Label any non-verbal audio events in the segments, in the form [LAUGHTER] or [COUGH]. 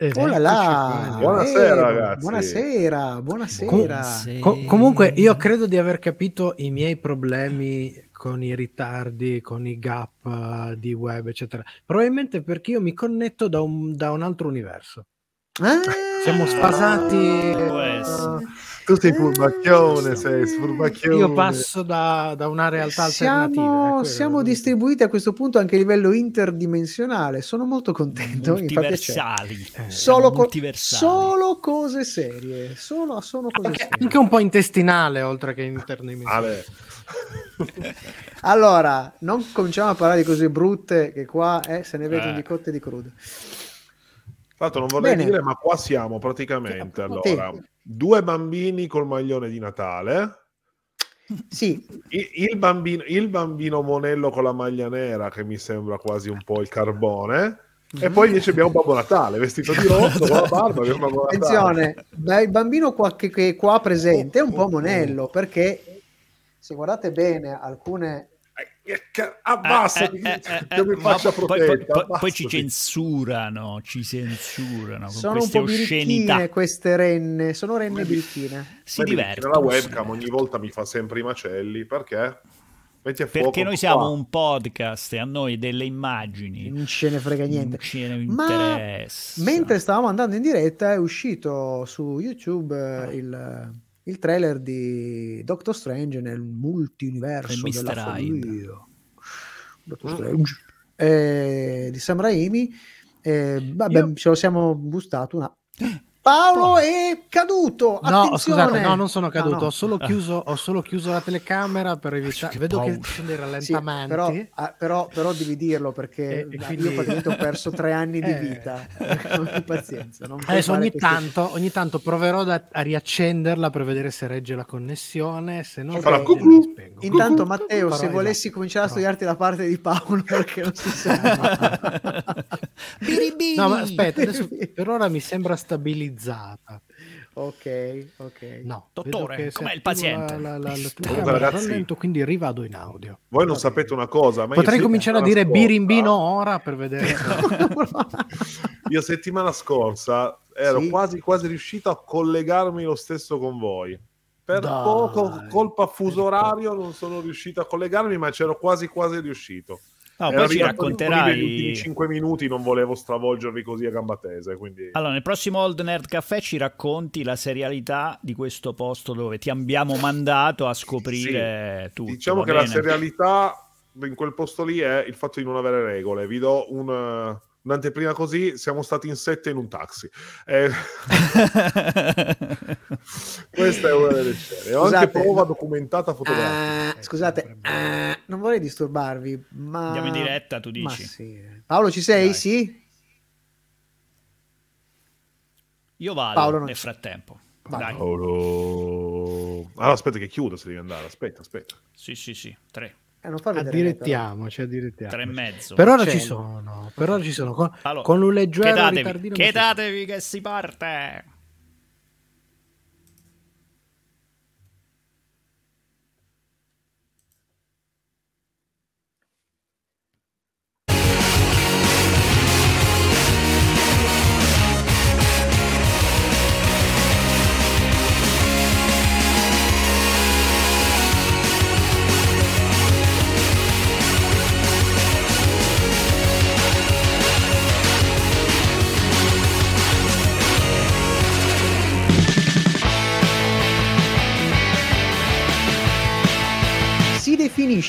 Eh, Oh là là, Buonasera, eh, ragazzi. Buonasera, buonasera. Com- co- comunque io credo di aver capito i miei problemi con i ritardi, con i gap eh, di web, eccetera. Probabilmente perché io mi connetto da un, da un altro universo. Ah, Siamo sfasati. Tu sei furbacchione, sei sfurbacchione. Io passo da, da una realtà alternativa. siamo, quello siamo distribuiti a questo punto anche a livello interdimensionale. Sono molto contento. piacere. Multiversali. Eh, Solo, co- multiversali. solo cose serie. Solo, sono cose Anche, serie. anche un po' intestinale oltre che interdimensionale. Ale, [LAUGHS] Allora, non cominciamo a parlare di cose brutte che qua eh, se ne vedono Eh. di cotte e di crude. tra l'altro non vorrei Bene. dire, ma qua siamo praticamente. Allora, due bambini col maglione di Natale. Sì, Il, il bambino, il bambino monello con la maglia nera, che mi sembra quasi un po' il carbone. E poi invece abbiamo Babbo Natale vestito di rosso con la [LAUGHS] barba. attenzione, il bambino qua, che, che qua presente è un po' monello perché se guardate bene alcune Eh, Abbassati, Eh, eh, eh, che mi eh, faccia poi, poi- poi- poi ci censurano, ci censurano con sono un queste po' birichine oscenità. queste renne, sono renne birichine. Si divertono. La webcam ogni volta mi fa sempre i macelli perché? Metti a fuoco Perché noi qua. siamo un podcast e a noi delle immagini Non ce ne frega niente. ne Ma mentre stavamo andando in diretta è uscito su YouTube eh, il, il trailer di Doctor Strange nel multiuniverso E della follia. Doctor Strange eh, di Sam Raimi. Eh, vabbè, Io- ce lo siamo gustato una... [LAUGHS] Paolo è caduto! No, Attenzione! scusate, no, non sono caduto, No, no. Ho, solo chiuso, ho solo chiuso la telecamera per evitare. Che Vedo che paura. ci sono dei Sì, rallentamenti. però, ah, però, però devi dirlo perché E- e io quindi- praticamente ho perso tre anni di [LAUGHS] Eh. vita. Abbi pazienza. Adesso ogni queste- tanto, ogni tanto proverò da- a riaccenderla per vedere se regge la connessione. Se Farà regge, cucù. la spengo. Intanto, Matteo, se volessi esatto. cominciare a studiarti la parte di Paolo, [LAUGHS] perché non si sa. No, ma aspetta, adesso [LAUGHS] per ora mi sembra stabilizzata. ok, ok. No, Dottore, com'è il paziente? La, la, la, la Comunque, telecamera ragazzi- rallento, quindi rivado in audio. Voi non sapete una cosa, ma io Potrei cominciare a dire scorsa- birimbino ora per vedere. [LAUGHS] Io settimana scorsa ero Sì. quasi quasi riuscito a collegarmi lo stesso con voi. Per Dai. poco, colpa fuso orario, non sono riuscito a collegarmi, ma c'ero quasi quasi riuscito. No, poi ci racconterai 5 minuti, non volevo stravolgervi così a gamba tesa, quindi... Allora, nel prossimo Old Nerd Caffè ci racconti la serialità di questo posto dove ti abbiamo mandato a scoprire tutto. Diciamo che la bene? serialità in quel posto lì è il fatto di non avere regole. Vi do un, un'anteprima così, siamo stati in sette in un taxi. Eh, [LAUGHS] questa è una delle scene. Ho anche prova documentata fotografica. Ah, scusate, ah, non vorrei disturbarvi, ma... Andiamo in diretta, tu Ma dici. sì. Paolo, ci sei? Dai. Sì? Io vado Paolo non nel frattempo. Vai. Dai. Paolo. Allora, aspetta che chiudo se devi andare. Aspetta, aspetta. Sì, sì, sì. Tre. Eh, non fa vedere Addirettiamoci, addirettiamo. Tre e mezzo. Per ora C'è. ci sono, per ora ci sono. Con, Allora, con un leggero chetatevi, chetatevi che si parte.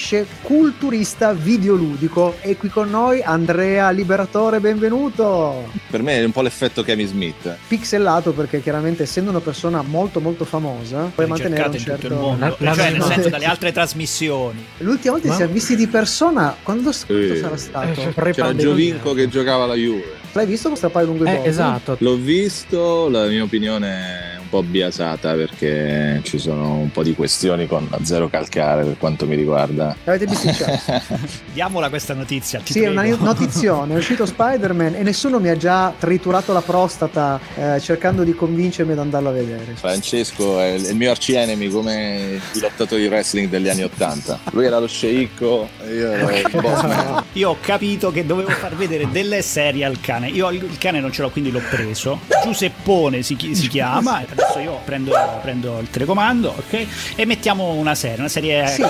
Definisce culturista videoludico e qui con noi Andrea Liberatore, benvenuto. Per me è un po' l'effetto Kevin Smith. Pixelato perché chiaramente essendo una persona molto molto famosa puoi mantenere un certo... tutto il mondo. La- la- cioè, nel senso, dalle altre trasmissioni. L'ultima volta che Ma- siamo visti di persona, quando, Eh. sarà stato? Eh, C'era. Giovinco che giocava alla Juve. L'hai visto questo paio lungo i Eh, esatto. L'ho visto, la mia opinione è po' biasata perché ci sono un po' di questioni con zero calcare per quanto mi riguarda. Avete bisticciato? [LAUGHS] Diamola questa notizia. ti Sì, è una prego. notizione, è [LAUGHS] uscito Spider-Man e nessuno mi ha già triturato la prostata eh, cercando di convincermi ad andarlo a vedere. Francesco è il il mio arcienemy come i lottatori di wrestling degli anni Ottanta. Lui era lo sceicco io ero il boss. Io ho capito che dovevo far vedere delle serie al cane. Io il il cane non ce l'ho, quindi l'ho preso. Giuseppone si, chi- si chiama. Adesso io prendo, prendo il telecomando, ok? E mettiamo una serie. Una serie, Sì.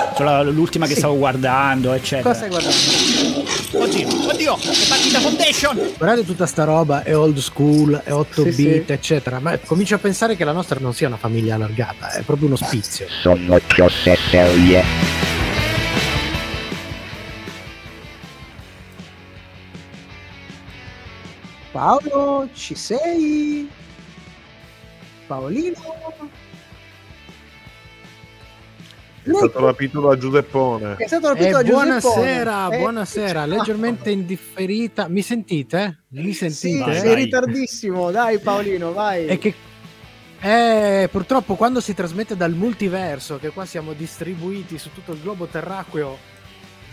l'ultima che Sì. stavo guardando, eccetera. Cosa stai guardando? Oddio, oddio, è partita Foundation! Guardate tutta sta roba, è old school, è 8 Sì, bit, sì. eccetera. Ma comincio a pensare che la nostra non sia una famiglia allargata, è proprio uno spizio. Sono Giuseppe Paolo, ci sei? Paolino? È stato rapito da Giuseppone. È stato rapito Eh, da buonasera, Giuseppone. Eh, buonasera, leggermente indifferita. Mi sentite? Mi Sì, sentite? Vai, sei ritardissimo, dai Paolino, vai. È che eh, purtroppo quando si trasmette dal multiverso, che qua siamo distribuiti su tutto il globo terracqueo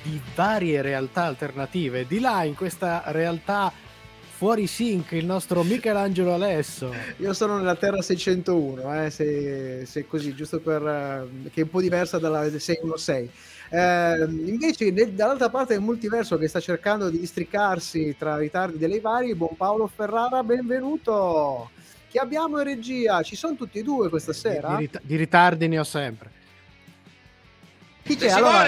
di varie realtà alternative, di là in questa realtà fuori sync il nostro Michelangelo Alesso. Io sono nella Terra 601, eh, se, se è così, giusto per... eh, che è un po' diversa dalla 616. Eh, invece nel- dall'altra parte del multiverso che sta cercando di districarsi tra ritardi delle varie, buon Paolo Ferrara, benvenuto! Chi abbiamo in regia? Ci sono tutti e due questa Di, sera? di rit- di ritardi ne ho sempre. Chi c'è? Allora?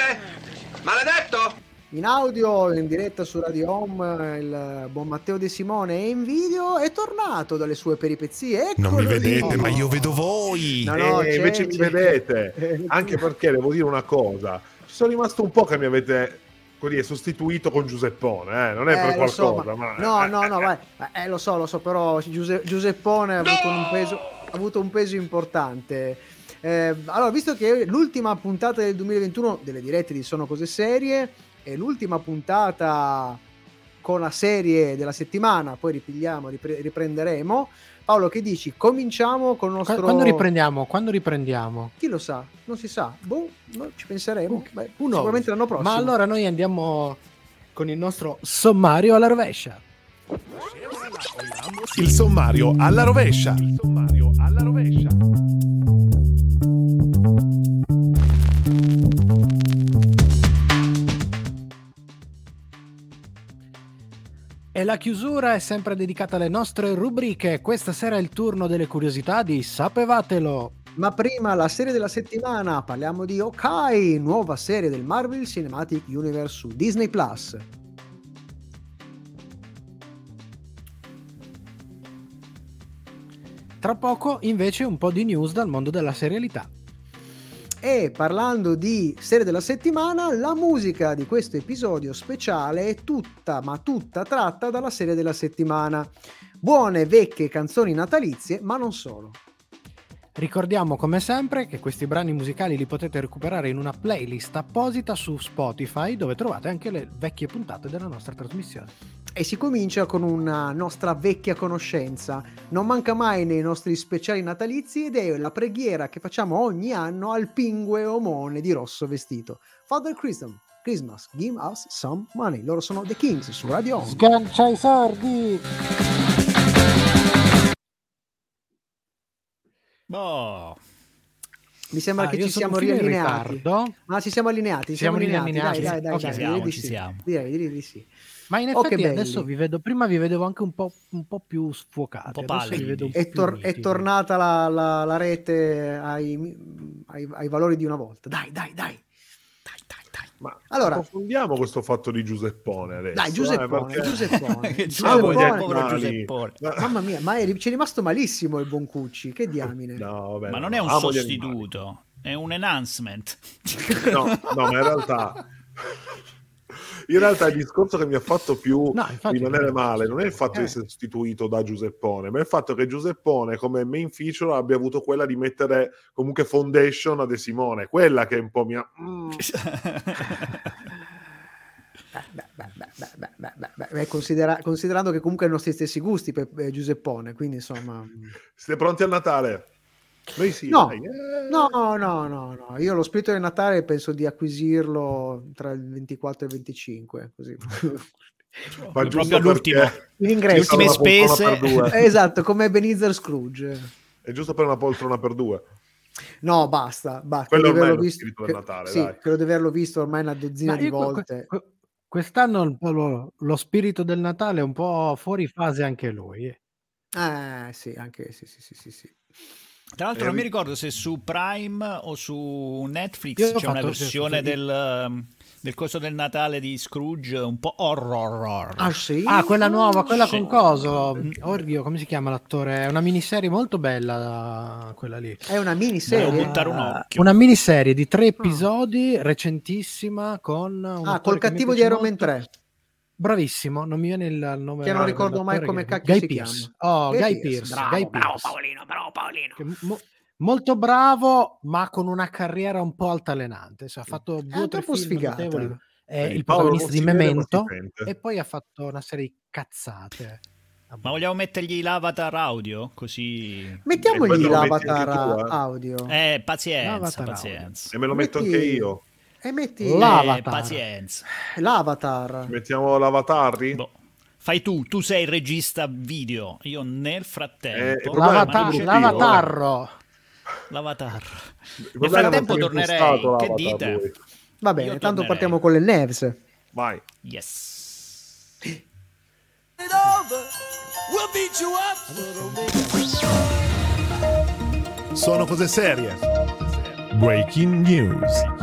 Maledetto! In audio, in diretta su Radio Home, il buon Matteo De Simone e in video è tornato dalle sue peripezie. Non mi Eccolo lì. vedete, ma io vedo voi. No, no, e c'è- invece mi vedete. Eh, [LAUGHS] Anche perché devo dire una cosa: ci sono rimasto un po' che mi avete così, sostituito con Giuseppone, eh? non è Eh, per lo so, qualcosa, ma- ma, no, no, no, vai. Eh, lo so, lo so, però Giuse- Giuseppone ha avuto, un peso, ha avuto un peso importante. Eh, allora, visto che l'ultima puntata del 2021 delle dirette di Sono Cose Serie è l'ultima puntata con la serie della settimana, poi ripigliamo, ripre- riprenderemo. Paolo, che dici? Cominciamo con il nostro... Quando riprendiamo? Quando riprendiamo? Chi lo sa? Non si sa. Boh, no, ci penseremo. Beh, sicuramente l'anno prossimo. Ma allora noi andiamo con il nostro sommario alla rovescia. Il sommario alla rovescia. Il sommario alla rovescia. E la chiusura è sempre dedicata alle nostre rubriche. Questa sera è il turno delle curiosità di Sapevatelo. Ma prima la serie della settimana, parliamo di Okai, nuova serie del Marvel Cinematic Universe su Disney Plus. Tra poco invece un po' di news dal mondo della serialità. E parlando di serie della settimana, la musica di questo episodio speciale è tutta, ma tutta tratta dalla serie della settimana. Buone vecchie canzoni natalizie, ma non solo. Ricordiamo come sempre che questi brani musicali li potete recuperare in una playlist apposita su Spotify dove trovate anche le vecchie puntate della nostra trasmissione. E si comincia con una nostra vecchia conoscenza. Non manca mai nei nostri speciali natalizi ed è la preghiera che facciamo ogni anno al pingue omone di rosso vestito. Father Christmas, Christmas, give us some money. Loro sono The Kings su Radio Home. Sgancia i sordi! Oh, Mi sembra Ah, che ci siamo riallineati. Ma ci siamo allineati, ci Siamo siamo, allineati. Dai, dai, dai, Ok, dai, siamo, direi di sì. direi di sì. Ma in Oh, effetti che adesso vi vedo, prima vi vedevo anche un po', un po' più sfuocati. Po' È, tor- è tornata la, la- la rete ai, ai- ai valori di una volta. Dai, dai, dai. Dai, dai, dai. Ma Allora- approfondiamo questo fatto di Giuseppone adesso. Dai, Giuseppone, eh, Giuseppone. Giuseppone, [LAUGHS] Giuseppone. Mamma mia, ma è, ci è rimasto malissimo il buon Cucci. Che diamine. No, vabbè, Ma no, non è un amo gli sostituto, è un enhancement. No, no, ma in realtà... [LAUGHS] In realtà il discorso che mi ha fatto più no, male non è il fatto eh. di essere sostituito da Giuseppone, ma è il fatto che Giuseppone come main feature abbia avuto quella di mettere comunque foundation a De Simone, quella che è un po' mia... Mm. Beh, considerando che comunque hanno i nostri stessi gusti per, per Giuseppone, quindi insomma... Siete pronti a Natale? Noi sì, No, eh. no, no, no, no. Io lo spirito del Natale penso di acquisirlo tra il 24 e il 25, così. Ma proprio giusto all'ultimo. perché L'ingresso. Le ultime spese. [LAUGHS] Esatto, come Ebenezer Scrooge. È giusto per una poltrona per due. No, basta, basta. Quello Credo di ormai è visto, spirito del che- Natale, sì, dai. credo di averlo visto ormai una dozzina Ma di volte. que- que- quest'anno lo, lo spirito del Natale è un po' fuori fase anche lui. eh. Eh, sì, anche sì, sì, sì, sì, sì. Tra l'altro Eh, non mi vi- ricordo se su Prime o su Netflix c'è una versione del, um, del coso del Natale di Scrooge un po' horror. Ah, sì? Ah, quella nuova, quella Sì. con coso. Oddio, come si chiama l'attore? È una miniserie molto bella, quella lì. È una Devo miniserie. buttare un Eh, occhio. Una miniserie di tre episodi, recentissima, con... Ah, col mi cattivo di Iron Man molto. 3. Bravissimo, non mi viene il nome. Che non ricordo mai come che- cacchio Guy si Pearce. chiama. Oh, Guy Guy Pearce, Pearce. bravo, Guy bravo. Paolino, bravo Paolino. Che mo- molto bravo, ma con una carriera un po' altalenante. Cioè, ha fatto due o tre film sfigata. notevoli. È Vedi, il Paolo protagonista di Memento e poi ha fatto una serie di cazzate. Ma vogliamo mettergli l'avatar audio? Così... Mettiamogli l'avatar eh. audio. Eh, pazienza, L'avatar pazienza. E me lo metto Metti- anche io. E metti Eh, L'avatar. pazienza. l'avatar. Mettiamo l'avatar. Boh. Fai tu, tu sei il regista video. Io nel Eh, frattempo... è L'avatar, che l'avatarro. L'avatar. Nel frattempo tornerei. Che dite? Va Io bene, tanto tornerei. partiamo con le Nevs. Vai. Yes. Sono cose serie. Breaking news.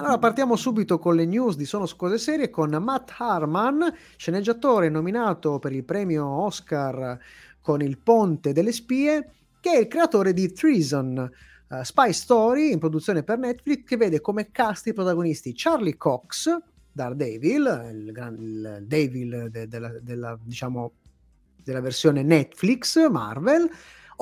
Allora partiamo subito con le news di Sono Cose Serie con Matt Harman, sceneggiatore nominato per il premio Oscar con Il Ponte delle Spie, che è il creatore di Treason, eh, Spy Story in produzione per Netflix, che vede come cast i protagonisti Charlie Cox, Daredevil, il, gran, il Devil de- della, della, diciamo, della versione Netflix, Marvel,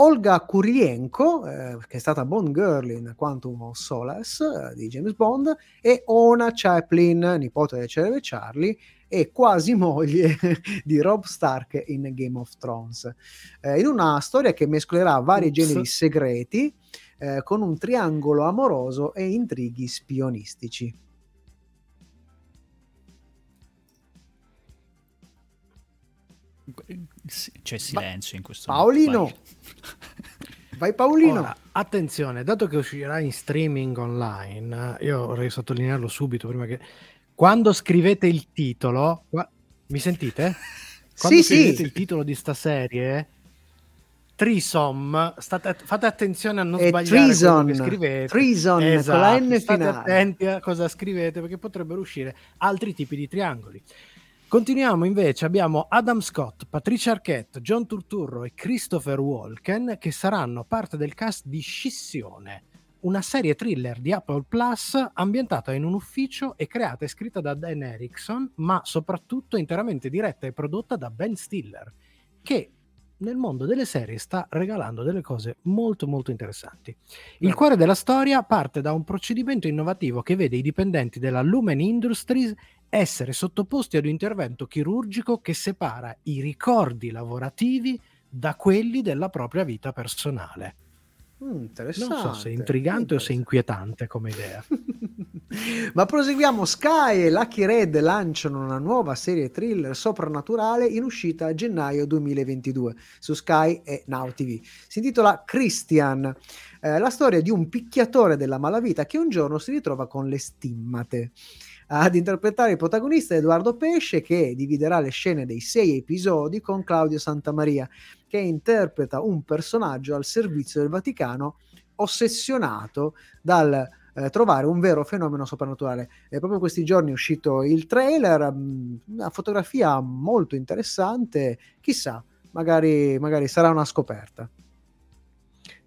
Olga Kurilenko, eh, che è stata Bond Girl in Quantum of Solace eh, di James Bond, e Ona Chaplin, nipote del celebre Charlie, e quasi [LAUGHS] moglie di Rob Stark in Game of Thrones. Eh, in una storia che mescolerà vari Ups. generi segreti eh, con un triangolo amoroso e intrighi spionistici. C'è silenzio in questo Paolino! Vai. [LAUGHS] Vai Paolino! Ora, attenzione, dato che uscirà in streaming online, io vorrei sottolinearlo subito prima che quando scrivete il titolo, qua- mi sentite? [LAUGHS] Quando Sì, scrivete sì. il titolo di sta serie, Trisom, state, fate attenzione a non È sbagliare Treason, quello che scrivete. Treason, con la Esatto, N state finale. attenti a cosa scrivete perché potrebbero uscire altri tipi di triangoli. Continuiamo invece, abbiamo Adam Scott, Patricia Arquette, John Turturro e Christopher Walken che saranno parte del cast di Scissione, una serie thriller di Apple Plus ambientata in un ufficio e creata e scritta da Dan Erickson, ma soprattutto interamente diretta e prodotta da Ben Stiller, che nel mondo delle serie sta regalando delle cose molto molto interessanti. Il cuore della storia parte da un procedimento innovativo che vede i dipendenti della Lumen Industries essere sottoposti ad un intervento chirurgico che separa i ricordi lavorativi da quelli della propria vita personale. Mm, interessante. Non so se è intrigante o se è inquietante come idea. [LAUGHS] Ma proseguiamo. Sky e Lucky Red lanciano una nuova serie thriller soprannaturale in uscita a gennaio 2022 su Sky e Now TV. Si intitola Christian, eh, la storia di un picchiatore della malavita che un giorno si ritrova con le stimmate. Ad interpretare il protagonista Edoardo Pesce che dividerà le scene dei sei episodi con Claudio Santamaria che interpreta un personaggio al servizio del Vaticano ossessionato dal eh, trovare un vero fenomeno soprannaturale. E proprio questi giorni è uscito il trailer, mh, una fotografia molto interessante, chissà, magari, magari sarà una scoperta.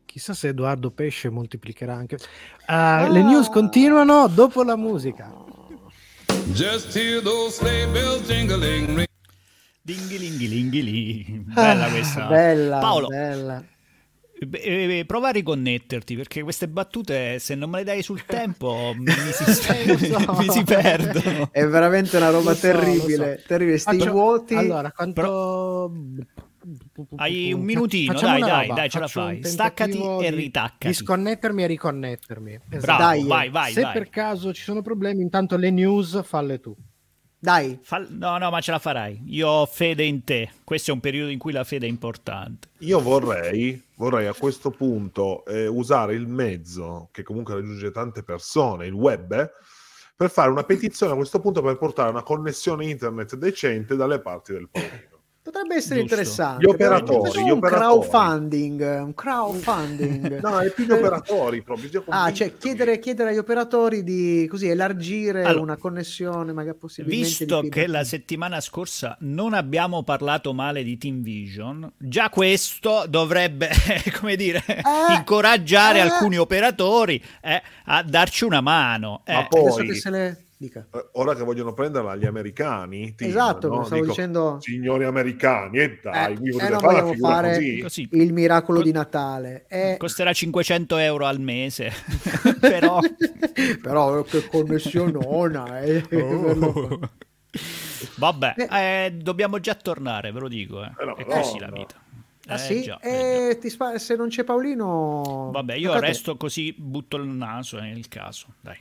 Chissà se Edoardo Pesce moltiplicherà anche. Uh, Le news continuano dopo la musica. Just hear those sleigh bells jingling. ring. Dinghilinghilinghili. Bella questa. Ah, Bella, Paolo, bella. eh, eh, prova a riconnetterti perché queste battute, se non me le dai sul [LAUGHS] tempo, mi si, Eh, so. [LAUGHS] mi si perdono. È veramente una roba Lo so, terribile, so. terribile. Sti vuoti. Allora, quanto Hai un minutino, facciamo dai, dai, roba, dai, ce la faccio un fai. Staccati e di- ritaccati. Disconnettermi e riconnettermi. Esatto. Bravo, Dai, vai, vai, Se vai. per caso ci sono problemi, intanto le news falle tu. Dai, Fall- No, no, ma ce la farai. Io ho fede in te. Questo è un periodo in cui la fede è importante. Io vorrei, vorrei a questo punto eh, usare il mezzo che comunque raggiunge tante persone, il web, eh, per fare una petizione a questo punto per portare una connessione internet decente dalle parti del pubblico. Potrebbe essere Giusto. interessante. Gli operatori, gli un operatori. crowdfunding, un crowdfunding. [LAUGHS] No, è più gli operatori proprio. Ah, cioè chiedere, chiedere agli operatori di così elargire Allora, una connessione, magari possibilmente Visto di che la settimana scorsa non abbiamo parlato male di Team Vision, già questo dovrebbe, [LAUGHS] come dire, incoraggiare eh. alcuni operatori eh, a darci una mano. Ma eh. poi- Adesso che se le dica. Eh, Ora che vogliono prenderla gli americani, Tim, Esatto, no? stavo Dico, dicendo- signori americani, e dai, Eh, mi eh, fare fare- così? Il miracolo Co- di Natale. Eh, Costerà 500 euro al mese, [LAUGHS] però... [LAUGHS] Però che connessione eh. [LAUGHS] Oh. Vabbè, eh, dobbiamo già tornare, ve lo dico. Eh. Eh no, è no, così la no. vita. Ah Eh, sì? già, eh, Eh, ti spa- se non c'è Paolino... Vabbè, io resto così, butto il naso nel caso. Dai.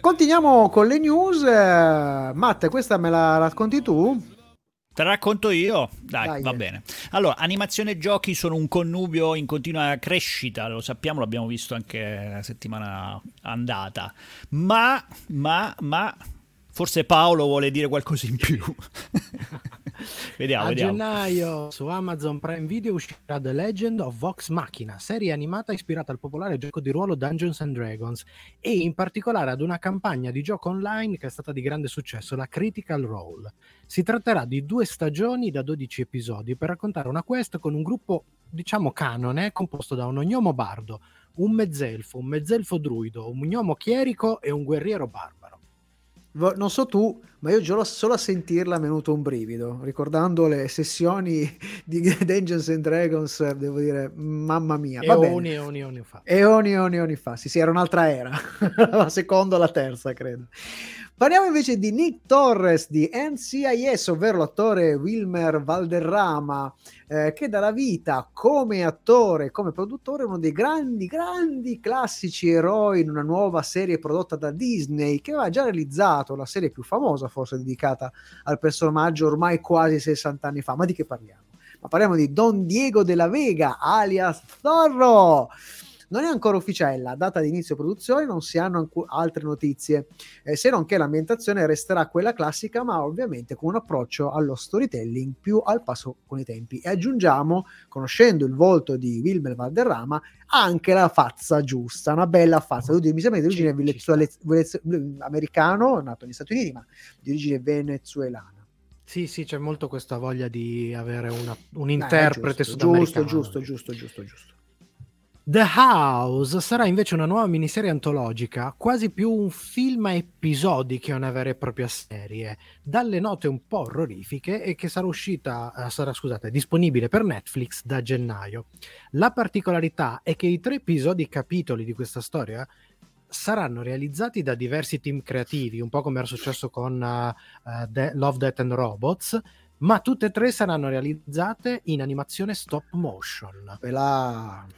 Continuiamo con le news. eh, Matte, questa me la racconti tu? Te la racconto io? Dai, Dai. va bene. Allora, animazione e giochi sono un connubio in continua crescita, lo sappiamo, l'abbiamo visto anche la settimana andata. Ma, ma, ma, forse Paolo vuole dire qualcosa in più. [LAUGHS] vediamo, A vediamo. gennaio su Amazon Prime Video uscirà The Legend of Vox Machina, serie animata ispirata al popolare gioco di ruolo Dungeons and Dragons e in particolare ad una campagna di gioco online che è stata di grande successo, la Critical Role. Si tratterà di due stagioni da 12 episodi per raccontare una quest con un gruppo, diciamo canone, composto da un ognomo bardo, un mezzelfo, un mezzelfo druido, un gnomo chierico e un guerriero barbaro. Non so tu, ma io già solo a sentirla è venuto un brivido. Ricordando le sessioni [LAUGHS] di Dungeons and Dragons, devo dire, mamma mia. Va bene. Eoni, eoni, eoni fa. Eoni, eoni, eoni fa. Sì, sì, era un'altra era. [LAUGHS] la seconda o la terza, credo. Parliamo invece di Nick Torres di NCIS, ovvero l'attore Wilmer Valderrama, eh, che dà la vita come attore, come produttore, uno dei grandi, grandi classici eroi in una nuova serie prodotta da Disney, che aveva già realizzato la serie più famosa, forse dedicata al personaggio ormai quasi 60 anni fa. Ma di che parliamo? Ma parliamo di Don Diego de la Vega, alias Zorro. Non è ancora ufficiale la data di inizio produzione, non si hanno anco- altre notizie, eh, se non che l'ambientazione resterà quella classica, ma ovviamente con un approccio allo storytelling più al passo con i tempi. E aggiungiamo, conoscendo il volto di Wilmer Valderrama, anche la fazza giusta, una bella fazza. Lui mi sembra di origine Ci- ci venezuela- venez- americano, nato negli Stati Uniti, ma di origine venezuelana. Sì, sì, c'è molto questa voglia di avere una- un Eh, interprete giusto, sudamericano. giusto, giusto, giusto, giusto. The House sarà invece una nuova miniserie antologica, quasi più un film a episodi che una vera e propria serie, dalle note un po' orrorifiche e che sarà uscita, eh, sarà scusate, disponibile per Netflix da gennaio. La particolarità è che i tre episodi capitoli di questa storia saranno realizzati da diversi team creativi, un po' come era successo con eh, De- Love, Death and Robots, ma tutte e tre saranno realizzate in animazione stop motion.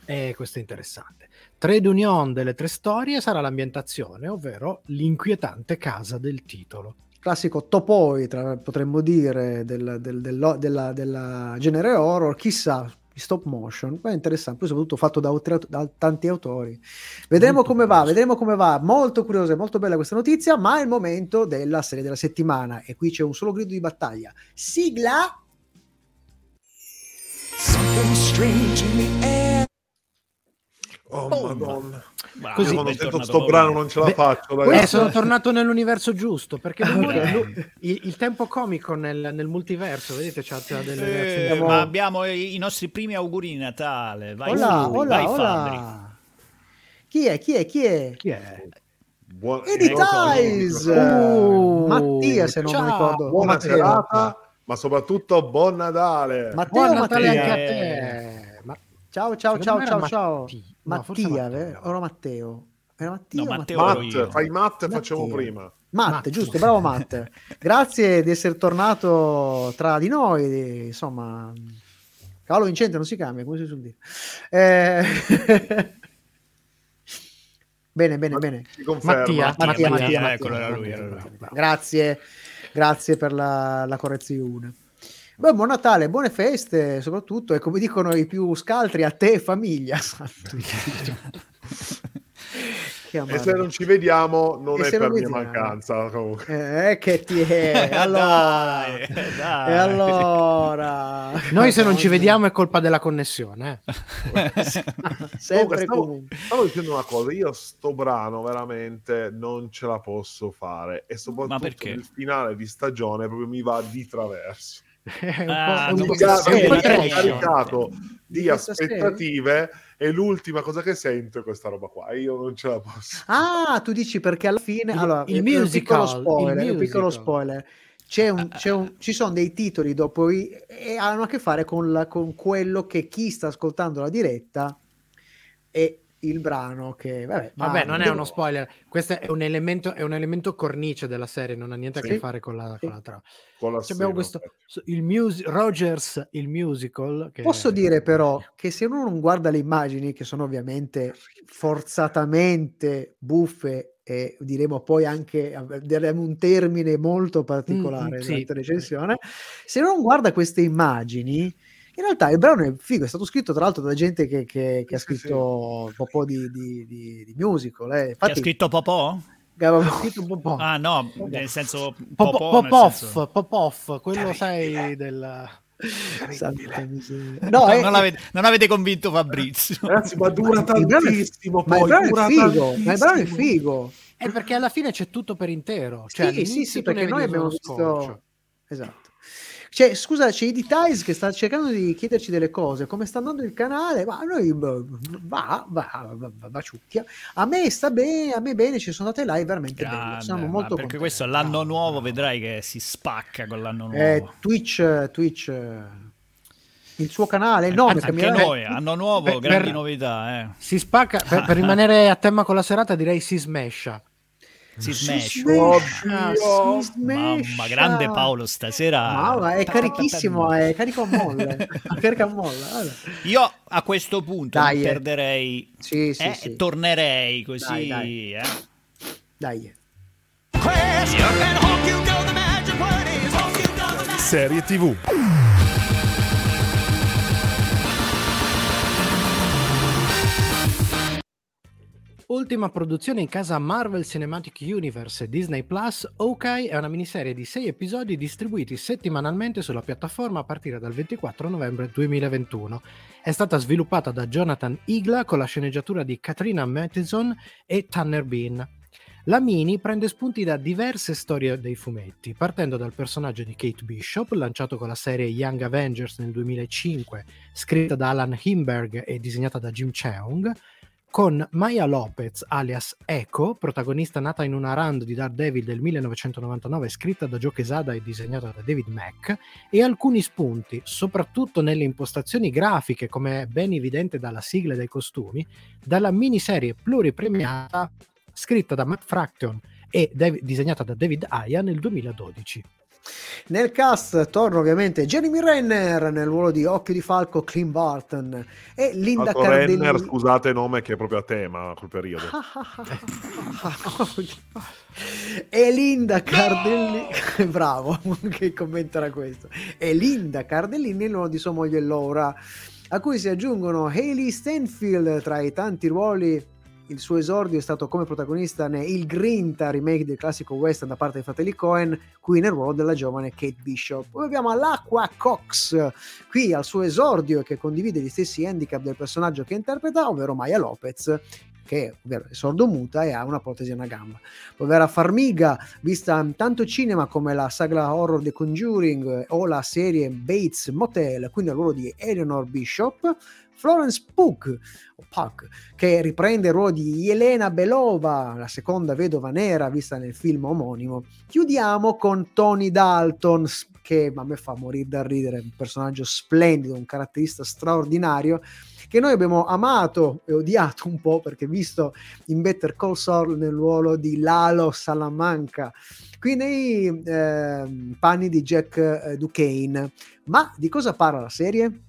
E questo è interessante. Trade union delle tre storie sarà l'ambientazione, ovvero l'inquietante casa del titolo. classico topoi, tra- potremmo dire, del, del- dello- della, della genere horror, chissà, stop motion, ma è interessante, poi soprattutto fatto da, da tanti autori. Vedremo Molto come va, curioso. vedremo come va, molto curiosa e molto bella questa notizia, ma è il momento della serie della settimana e qui c'è un solo grido di battaglia. Sigla! Oh, Oh, madonna. Bravo, Così. Io quando sento sto brano non ce la Beh, faccio. Eh, ragazzi. sono tornato nell'universo giusto perché lui- Ok. lui- il, il tempo comico nel, nel multiverso, vedete, c'ha, delle Eh, reazioni. Abbiamo- ma abbiamo i, i nostri primi auguri di Natale. Vai, Hola, Fabri, hola, vai hola! Chi è, chi è, chi è? Chi è? Buon- lo so. Uh, Mattia, se non mi ricordo. Buona serata, ma soprattutto buon Natale. Matteo, Buon Natale Mattia. anche a Eh. te. Ciao, ciao, Secondo ciao, ciao, ciao. Matti- no, Mattia, Matteo. vero? Ora Matteo. Era Matteo? No, Matteo Matt, io. fai Matt e facciamo Mattia. prima. Matt, Matt. giusto, bravo Matt. [LAUGHS] Grazie di essere tornato tra di noi, di- insomma. Cavallo vincente non si cambia, come si suol dire. Eh, [LAUGHS] bene, bene, bene. Si conferma. Mattia, Mattia, Mattia, Mattia, eccolo, Mattia. era lui, era lui. Grazie, grazie per la, la correzione. Beh, buon Natale, buone feste, soprattutto, e come dicono i più scaltri, a te e famiglia. [LAUGHS] E se non ci vediamo non E è per non mia mancanza. Comunque. Eh, che ti è? [LAUGHS] Allora, Dai, dai. e allora, Noi se non ci vediamo è colpa della connessione. eh. [LAUGHS] Comunque, sempre stavo, comunque. stavo dicendo una cosa, io sto brano veramente non ce la posso fare e soprattutto perché? il finale di stagione proprio mi va di traverso. È un Ah, po', un po' caricato di aspettative e l'ultima cosa che sento è questa roba qua. Io non ce la posso. Ah, tu dici perché alla fine Il- allora, il un piccolo musical, spoiler, il un piccolo musical. spoiler. C'è un- c'è un- ci sono dei titoli dopo i- e hanno a che fare con, la- con quello che chi sta ascoltando la diretta e il brano che vabbè, Vabbè, non è uno spoiler. Questo è un elemento, è un elemento cornice della serie, non ha niente a Sì. che fare con la, Sì. con la trama. Con la Cioè, abbiamo questo il mus- Rogers, il musical. Che Posso dire però [LAUGHS] che se uno non guarda le immagini, che sono ovviamente forzatamente buffe e diremo poi anche daremo un termine molto particolare Mm, sì. durante la recensione, se non guarda queste immagini, in realtà il brano è figo, è stato scritto tra l'altro da gente che, che- che ha Sì, sì, scritto un po' di, di- di- di musical. Eh. Ha Infatti, scritto Popò? aveva- scritto un po' po'. Ah no, nel senso Popò, Popoff, Popoff, quello sai del... No, No, è- non, avete, non avete convinto Fabrizio. Ragazzi, ma dura tantissimo. ma il poi, brano dura è figo, ma il brano è figo. È perché alla fine c'è tutto per intero. Sì, Cioè, sì, sì, ne perché noi abbiamo visto... Esatto. Cioè, scusa, c'è di Tiles che sta cercando di chiederci delle cose, come sta andando il canale, ma noi va, va, va, va, va ciucchia. A me sta bene, a me bene, ci sono andate live veramente Grande, sono ma molto perché contento. questo è l'anno Bravo, nuovo, vedrai che si spacca con l'anno nuovo. Eh, Twitch, Twitch, eh, il suo canale, il nome Anche cambierà. noi, anno nuovo, per- grandi per- novità. Eh. Si spacca, per, per [LAUGHS] rimanere a tema con la serata direi si smescia. Si Si smash. Oddio. si smescia. Mamma, grande Paolo stasera. Mamma, è carichissimo, è carico a molle. [LAUGHS] carica a molle. Allora. Io a questo punto Dai, eh. perderei Sì, sì, eh, sì. tornerei così. Dai, dai. eh. Dai. Serie TV. Ultima produzione in casa Marvel Cinematic Universe e Disney Plus, Hawkeye è una miniserie di 6 episodi distribuiti settimanalmente sulla piattaforma a partire dal 24 novembre 2021. È stata sviluppata da Jonathan Igla con la sceneggiatura di Katrina Matheson e Tanner Bean. La mini prende spunti da diverse storie dei fumetti, partendo dal personaggio di Kate Bishop, lanciato con la serie Young Avengers nel 2005, scritta da Alan Himberg e disegnata da Jim Cheung, con Maya Lopez alias Echo, protagonista nata in una run di Daredevil del 1999 scritta da Joe Quesada e disegnata da David Mack, e alcuni spunti, soprattutto nelle impostazioni grafiche, come è ben evidente dalla sigla e dai costumi, dalla miniserie pluripremiata scritta da Matt Fraction e Dav- disegnata da David Aya nel 2012. Nel cast torna ovviamente Jeremy Renner nel ruolo di Occhio di Falco, Clint Barton e Linda Fatto Cardellini. Renner, scusate nome che è proprio a tema quel periodo. [LAUGHS] e Linda Cardellini [LAUGHS] bravo [LAUGHS] che commenterà questo e Linda Cardellini nel ruolo di sua moglie Laura a cui si aggiungono Hailey Stanfield tra i tanti ruoli il suo esordio è stato come protagonista nel Il Grinta remake del classico western da parte dei fratelli Cohen qui nel ruolo della giovane Kate Bishop. Poi abbiamo l'Aqua Cox qui al suo esordio che condivide gli stessi handicap del personaggio che interpreta ovvero Maya Lopez che ovvero è sordomuta e ha una protesi a una gamba. Povera Farmiga, vista in tanto cinema come la saga horror The Conjuring eh, o la serie Bates Motel, quindi al ruolo di Eleanor Bishop, Florence Pugh, Puck, che riprende il ruolo di Elena Belova, la seconda vedova nera vista nel film omonimo. Chiudiamo con Tony Dalton, che a me fa morire da ridere, un personaggio splendido, un caratterista straordinario, che noi abbiamo amato e odiato un po' perché visto in Better Call Saul nel ruolo di Lalo Salamanca qui nei eh, panni di Jack eh, Duquesne ma di cosa parla la serie?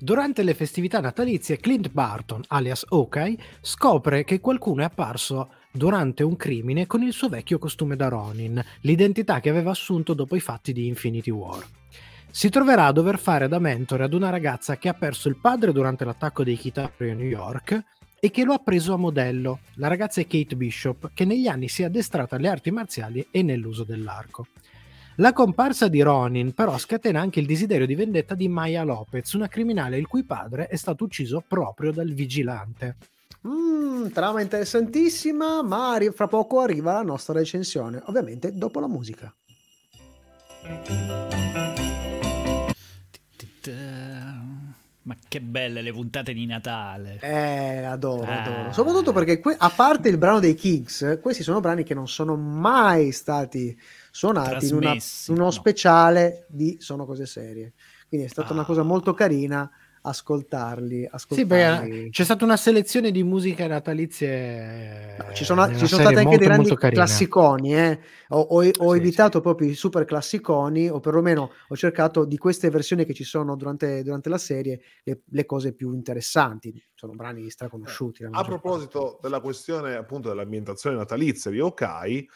Durante le festività natalizie, Clint Barton, alias Hawkeye, scopre che qualcuno è apparso durante un crimine con il suo vecchio costume da Ronin, l'identità che aveva assunto dopo i fatti di Infinity War. Si troverà a dover fare da mentore ad una ragazza che ha perso il padre durante l'attacco dei Chitauri a New York e che lo ha preso a modello. La ragazza è Kate Bishop, che negli anni si è addestrata alle arti marziali e nell'uso dell'arco. La comparsa di Ronin però scatena anche il desiderio di vendetta di Maya Lopez, una criminale il cui padre è stato ucciso proprio dal vigilante. Mm, trama interessantissima, ma arri- fra poco arriva la nostra recensione, ovviamente dopo la musica. Ma che belle le puntate di Natale. Eh, adoro, Ah. adoro. Soprattutto perché que- a parte il brano dei Kings, questi sono brani che non sono mai stati suonati in, una- in uno no. speciale di Sono cose serie. Quindi è stata una Ah. cosa molto carina ascoltarli. Sì, ascoltarli. perché c'è stata una selezione di musiche natalizie. No, ci sono, ci sono stati anche dei grandi classiconi, eh. ho, ho- ho Sì, evitato proprio i super classiconi, o perlomeno ho cercato di queste versioni che ci sono durante, durante la serie le, le cose più interessanti. Sono brani straconosciuti. la A proposito della questione appunto dell'ambientazione natalizia di Hawkeye,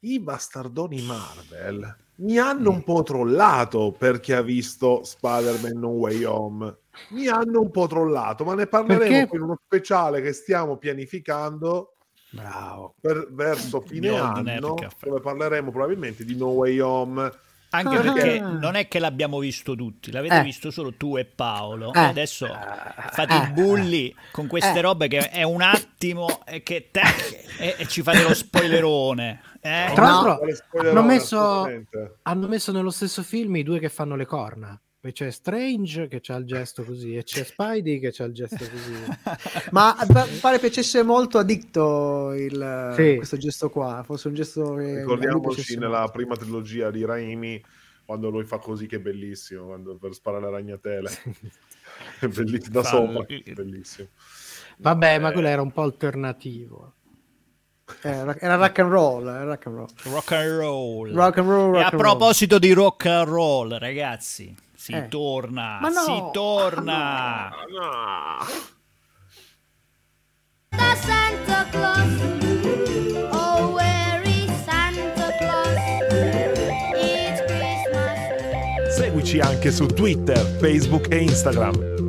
i bastardoni Marvel mi hanno un po' trollato per chi ha visto Spider-Man No Way Home. Mi hanno un po' trollato, ma ne parleremo Perché? in uno speciale che stiamo pianificando Bravo. per- verso fine Old anno, dove parleremo probabilmente di No Way Home. Anche Ah. perché non è che l'abbiamo visto tutti, l'avete Eh. visto solo tu e Paolo. Eh. Adesso fate Eh. i bulli con queste Eh. robe che è un attimo e che tac, e, e ci fate lo spoilerone. Eh? Tra l'altro, spoilerone, hanno messo, assolutamente. hanno messo nello stesso film i due che fanno le corna. Poi c'è Strange che ha il gesto così e c'è [LAUGHS] Spidey che ha il gesto così. [LAUGHS] Ma pa- pare piacesse molto a Dicto il, Sì. questo gesto qua, fosse un gesto che Ricordiamoci nella molto. prima trilogia di Raimi quando lui fa così che è bellissimo quando per sparare le ragnatele [LAUGHS] è bellissimo da sopra bellissimo Vabbè, ma Eh, quello era un po' alternativo. Era, era rock and roll, era rock and roll. Rock and roll. Rock and roll, e rock a and roll. proposito di rock and roll, ragazzi, si Eh. torna, Ma no! si torna. Ah, no. The Santa Claus. Oh, where is Santa Claus? It's Christmas. Seguici anche su Twitter, Facebook e Instagram.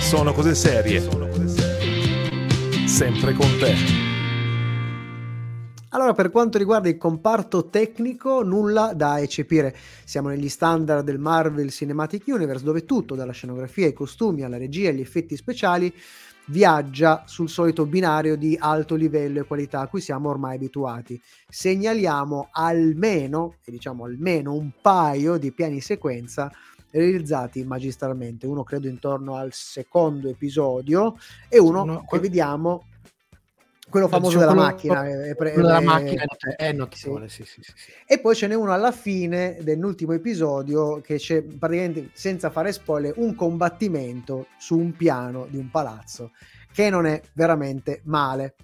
Sono cose serie. Sempre con te. Allora, per quanto riguarda il comparto tecnico, nulla da eccepire. Siamo negli standard del Marvel Cinematic Universe, dove tutto, dalla scenografia ai costumi alla regia agli effetti speciali, viaggia sul solito binario di alto livello e qualità a cui siamo ormai abituati. Segnaliamo almeno, e diciamo almeno un paio di piani sequenza realizzati magistralmente, uno credo intorno al secondo episodio e uno No, che vediamo quello famoso Diciamo, della quello- macchina è pre- Quello della è- macchina è notevole, sì, sì, sì, sì. e poi ce n'è uno alla fine dell'ultimo episodio che c'è praticamente, senza fare spoiler, un combattimento su un piano di un palazzo che non è veramente male.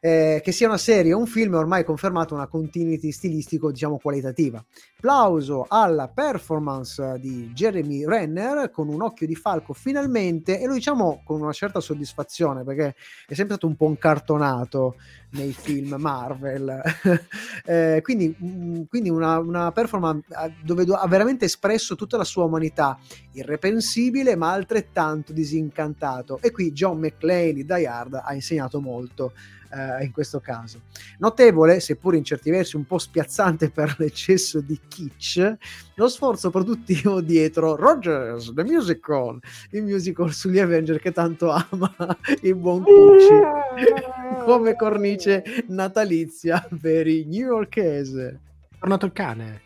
Eh, che sia una serie o un film è ormai confermato una continuity stilistico, diciamo, qualitativa. Plauso alla performance di Jeremy Renner con un occhio di falco finalmente e lo diciamo con una certa soddisfazione perché è sempre stato un po' un cartonato nei film Marvel. [LAUGHS] Eh, quindi mm, quindi una, una performance eh, dove do- ha veramente espresso tutta la sua umanità, irreprensibile ma altrettanto disincantato. E qui John McClane di Die Hard ha insegnato molto eh, in questo caso. Notevole, seppur in certi versi un po' spiazzante per l'eccesso di kitsch, lo sforzo produttivo dietro Rogers, The Musical, il musical sugli Avenger che tanto ama [LAUGHS] il buon Cucci [LAUGHS] come cornice natalizia per i newyorkese. È tornato il cane.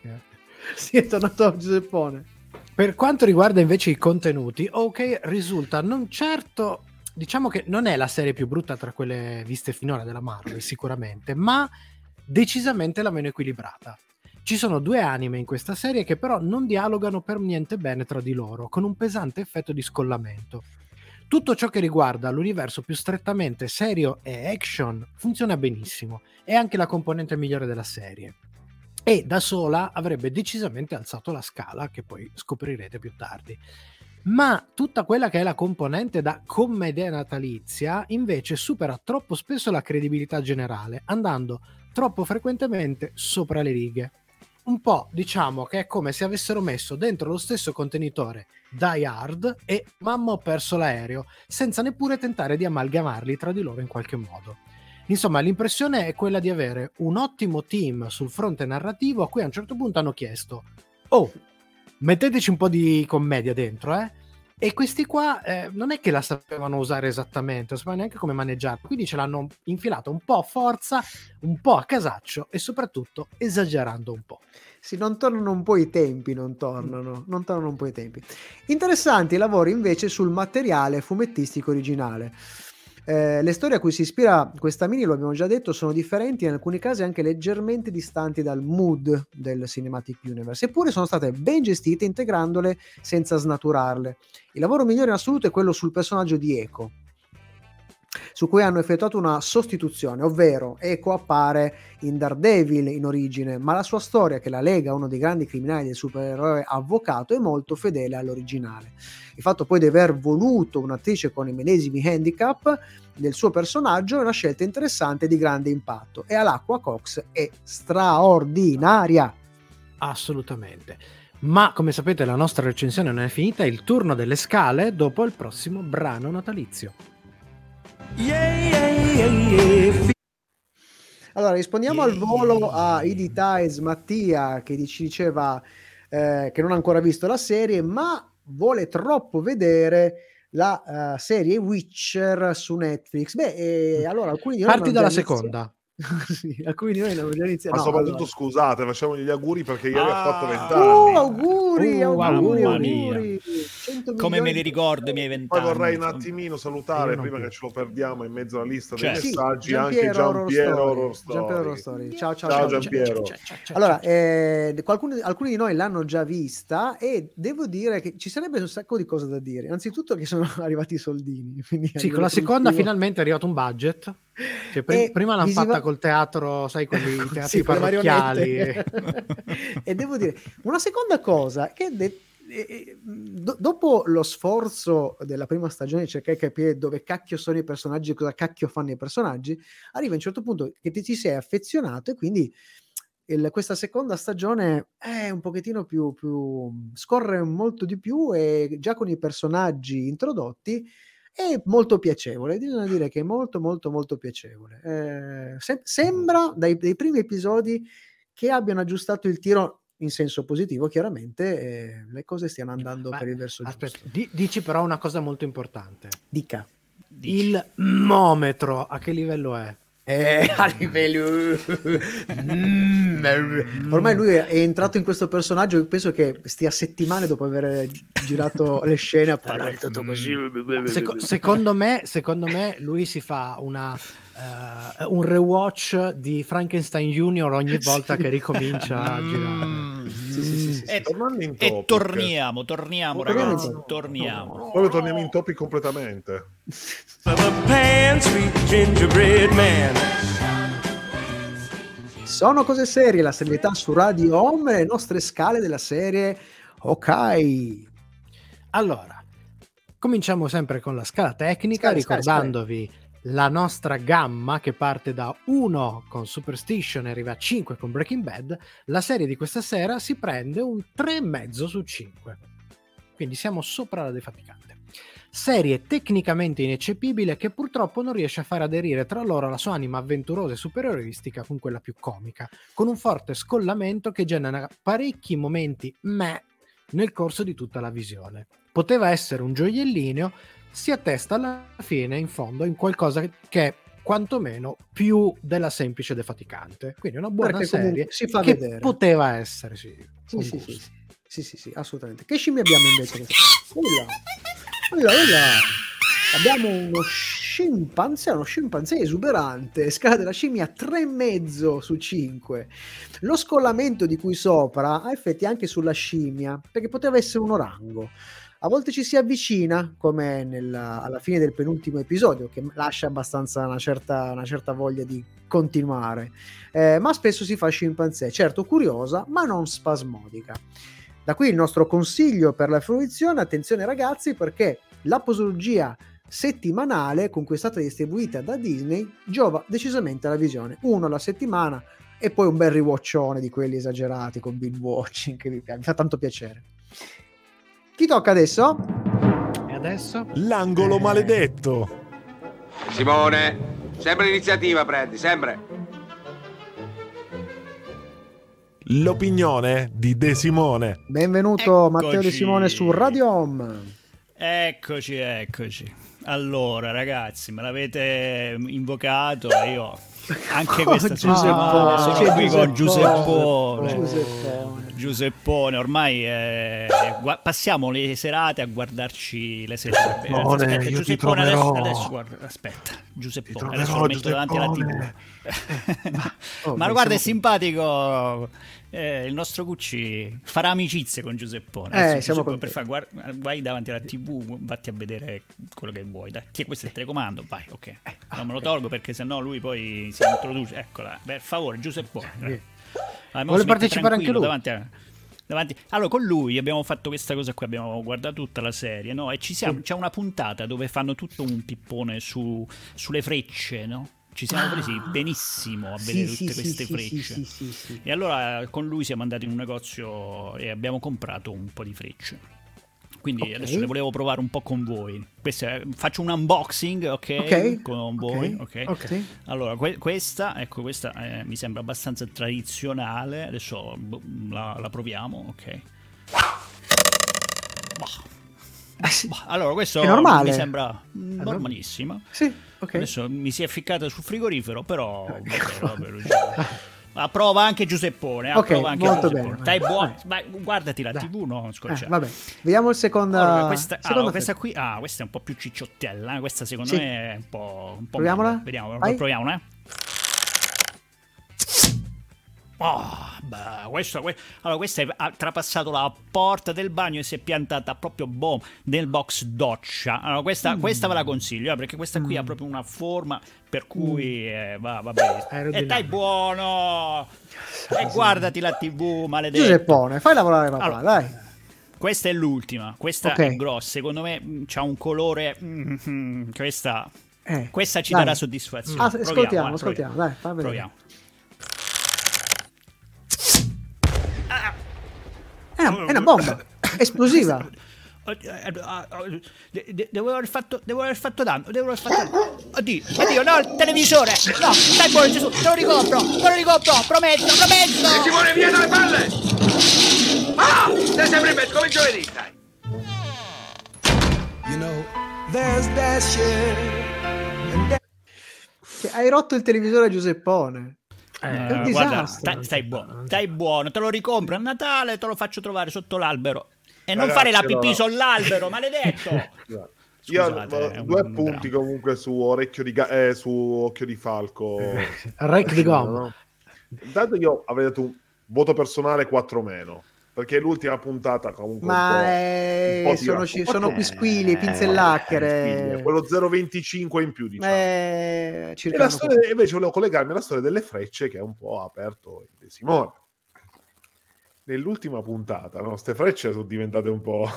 Si è tornato Giuseppone. Per quanto riguarda invece i contenuti, OK risulta non certo, diciamo che non è la serie più brutta tra quelle viste finora della Marvel, sicuramente, ma decisamente la meno equilibrata. Ci sono due anime in questa serie che però non dialogano per niente bene tra di loro, con un pesante effetto di scollamento. Tutto ciò che riguarda l'universo più strettamente serio e action funziona benissimo, è anche la componente migliore della serie. E da sola avrebbe decisamente alzato la scala, che poi scoprirete più tardi. Ma tutta quella che è la componente da commedia natalizia invece supera troppo spesso la credibilità generale, andando troppo frequentemente sopra le righe. Un po' diciamo che è come se avessero messo dentro lo stesso contenitore Die Hard e Mamma ho perso l'aereo, senza neppure tentare di amalgamarli tra di loro in qualche modo. Insomma, l'impressione è quella di avere un ottimo team sul fronte narrativo a cui a un certo punto hanno chiesto Oh, metteteci un po' di commedia dentro, eh? E questi qua eh, non è che la sapevano usare esattamente, non sapevano neanche come maneggiarla, quindi ce l'hanno infilata un po' a forza, un po' a casaccio e soprattutto esagerando un po'. Sì, non tornano un po' i tempi, non tornano, non tornano un po' i tempi. Interessanti i lavori invece sul materiale fumettistico originale. Eh, le storie a cui si ispira questa mini, lo abbiamo già detto, sono differenti, in alcuni casi anche leggermente distanti dal mood del Cinematic Universe, eppure sono state ben gestite integrandole senza snaturarle. Il lavoro migliore in assoluto è quello sul personaggio di Echo, su cui hanno effettuato una sostituzione, ovvero Echo appare in Daredevil in origine, ma la sua storia che la lega a uno dei grandi criminali del supereroe avvocato è molto fedele all'originale. Il fatto poi di aver voluto un'attrice con i medesimi handicap del suo personaggio è una scelta interessante di grande impatto e all'Aqua Cox è straordinaria. Assolutamente. Ma come sapete la nostra recensione non è finita, è il turno delle scale dopo il prossimo brano natalizio. Allora, rispondiamo al volo a Idi Tides Mattia che ci diceva eh, che non ha ancora visto la serie, ma vuole troppo vedere la uh, serie Witcher su Netflix. Beh, e allora alcuni di noi Parti dalla seconda. [LAUGHS] Sì, alcuni di noi hanno già iniziato. Ma no, soprattutto allora. scusate, facciamo gli auguri perché ieri ha fatto Ah. 20 Oh, auguri, Oh, auguri, auguri. 100 Come me li ricordo i miei Poi vent'anni. vorrei un attimino salutare, prima più. che ce lo perdiamo in mezzo alla lista Certo. dei Sì, messaggi, anche Giampiero Horror Giampiero Story. Giampiero Horror Story. Ciao, ciao, Ciao. Giampiero. Allora, eh, qualcuno- alcuni di noi l'hanno già vista e devo dire che ci sarebbe un sacco di cose da dire. Innanzitutto che sono [LAUGHS] arrivati i soldini. Sì, con la seconda finalmente è arrivato un budget. Cioè, E prima l'hanno fatta col teatro, sai, quelli [LAUGHS] teatri Sì, parrocchiali. [LAUGHS] e devo dire, una seconda cosa che de- eh, eh, do- dopo lo sforzo della prima stagione di cercare di capire dove cacchio sono i personaggi e cosa cacchio fanno i personaggi, arriva a un certo punto che ti, ti sei affezionato e quindi il- questa seconda stagione è un pochettino più, più scorre molto di più e già con i personaggi introdotti è molto piacevole, bisogna dire che è molto molto molto piacevole. Eh, se- sembra dai, dai primi episodi che abbiano aggiustato il tiro in senso positivo, chiaramente eh, le cose stiano andando Ma- per il verso Aspetta, giusto. di- dici però una cosa molto importante. Dica. Il mometro a che livello è? Eh, [LAUGHS] a livello... [LAUGHS] Mm, Ormai lui è entrato in questo personaggio e penso che stia settimane dopo aver gi- girato [LAUGHS] le scene a parlare tutto così. Seco- secondo, me, secondo me lui si fa una, eh, un rewatch di Frankenstein Junior ogni volta Sì. che ricomincia a girare. Mm. Sì, sì, sì, sì. E, e topic. torniamo, torniamo Torniamo in ragazzi, topic. torniamo. Proprio torniamo in topic completamente. Sono cose serie, la serietà su Radio Home le nostre scale della serie Ok. Allora, cominciamo sempre con la scala tecnica, scale, ricordandovi la nostra gamma che parte da 1 con Superstition e arriva a 5 con Breaking Bad. La serie di questa sera si prende un 3,5 su 5. Quindi siamo sopra la defaticante. Serie tecnicamente ineccepibile che purtroppo non riesce a far aderire tra loro la sua anima avventurosa e superioristica con quella più comica, con un forte scollamento che genera parecchi momenti meh nel corso di tutta la visione. Poteva essere un gioiellino, si attesta alla fine, in fondo, in qualcosa che è quantomeno più della semplice defaticante. Quindi una buona Perché serie si fa che vedere. poteva essere, sì. Sì, sì, sì, sì, sì, sì, assolutamente. Che scimmie abbiamo invece? Ulla, ulla, ulla. Abbiamo uno scimpanzé, uno scimpanzé esuberante, scala della scimmia 3,5 su 5. Lo scollamento di cui sopra ha effetti anche sulla scimmia, perché poteva essere un orango. A volte ci si avvicina, come nella- alla fine del penultimo episodio, che lascia abbastanza una certa, una certa voglia di continuare, Eh, ma spesso si fa scimpanzé, certo curiosa, ma non spasmodica. Da qui il nostro consiglio per la fruizione, attenzione ragazzi, perché la posologia settimanale con cui è stata distribuita da Disney giova decisamente alla visione. Uno alla settimana e poi un bel rewatchone di quelli esagerati con binge watching che mi, mi fa tanto piacere. Chi tocca adesso? E adesso? L'angolo Eh. maledetto. Simone, sempre l'iniziativa prendi, sempre. L'opinione di De Simone. Benvenuto Eccoci. Matteo De Simone su Radio Home. Eccoci, eccoci. Allora, ragazzi, me l'avete invocato e io anche [LAUGHS] questa Oh, settimana sono c'è qui con Giuseppone. Giuseppone. Giuseppone. Giuseppone, ormai eh, gua- passiamo le serate a guardarci le serie. Giuseppone, Giuseppone, adesso, adesso guarda, aspetta, Giuseppone, troverò, adesso lo metto davanti alla Giuseppone. TV. [LAUGHS] Oh, Ma guarda, è simpatico. eh, il nostro Gucci farà amicizie con Giuseppone. Eh, Adesso, siamo Giuseppe, per fare, guarda, vai davanti alla TV, vatti a vedere quello che vuoi. Dai. Sì, questo è il telecomando. Vai, ok. Non me lo tolgo perché sennò lui poi si introduce. Eccola, per favore, Giuseppone. Vuole partecipare anche lui? Davanti a- davanti- Allora, con lui abbiamo fatto questa cosa qui, abbiamo guardato tutta la serie, no? E ci siamo, c'è una puntata dove fanno tutto un pippone su- sulle frecce, no? Ci siamo presi benissimo a vedere Ah. Sì, tutte sì, queste sì, frecce. E allora con lui siamo andati in un negozio e abbiamo comprato un po' di frecce. Quindi Ok. adesso le volevo provare un po' con voi. È- faccio un unboxing, ok? Ok. Con voi, ok? Ok. Sì. Allora, que- questa, ecco, questa eh, mi sembra abbastanza tradizionale. Adesso boh, la, la proviamo, ok? Bah. Sì. Bah, Allora, questo mi sembra normalissimo. Sì, ok. Adesso mi si è ficcata sul frigorifero, però vabbè, vabbè, [LAUGHS] lo dico. Ma prova anche Giuseppone. ah, Ok, anche molto Giuseppone. bene. Stai buono. Vai, guardati la Dai. TV, no, Eh, scocciato. vabbè, vediamo il secondo. Allora, questa, allora, questa fetta. qui, ah, questa è un po' più cicciottella. eh, Questa secondo Sì. me è un po'. Un po' Proviamola? Vediamo, proviamola. Oh, beh, questo, que- allora, questa è- ha trapassato la porta del bagno e si è piantata proprio boom nel box doccia. Allora, questa, Mm. questa ve la consiglio eh, perché questa qui ha proprio una forma per cui eh, va, va bene. E dai buono! E guardati la TV, maledetto. Giuseppone, fai lavorare papà, Allora, dai. Questa è l'ultima, questa Ok. è grossa, secondo me ha un colore... mm, mm, questa, Eh, questa ci dai. darà soddisfazione. Ah, Proviamo, ascoltiamo, eh, ascoltiamo, proviamo. dai. Proviamo. È una, è una bomba [COUGHS] esplosiva. De- de- Devo aver fatto, devo aver fatto danno, devo aver fatto danno. Oddio, oddio, no, il televisore! No, stai buono Gesù, te lo ricompro, te lo ricompro, prometto, prometto! Simone, via dalle palle! Ah! Sei sempre mezzo, come giovedì, dai! Che hai rotto il televisore a Giuseppone. Eh, un guarda, stai, stai buono, stai buono, te lo ricompro a Natale, te lo faccio trovare sotto l'albero. E non Ragazzi, fare la pipì allora- sull'albero, maledetto! [LAUGHS] Io Scusate, ho è un- due un punti dramma. comunque su orecchio di ga- eh, su occhio di falco. Rec di gomma. No? Intanto io avrei dato un voto personale 4 meno. Perché l'ultima puntata comunque un po'- Ma un eh, po' sono, ci- sono quisquili, pinzellacchere. quello 0,25 in più diciamo. Eh, E la storia, invece volevo collegarmi alla storia delle frecce che ha un po' aperto il De Simone. Nell'ultima puntata, no? Queste frecce sono diventate un po'...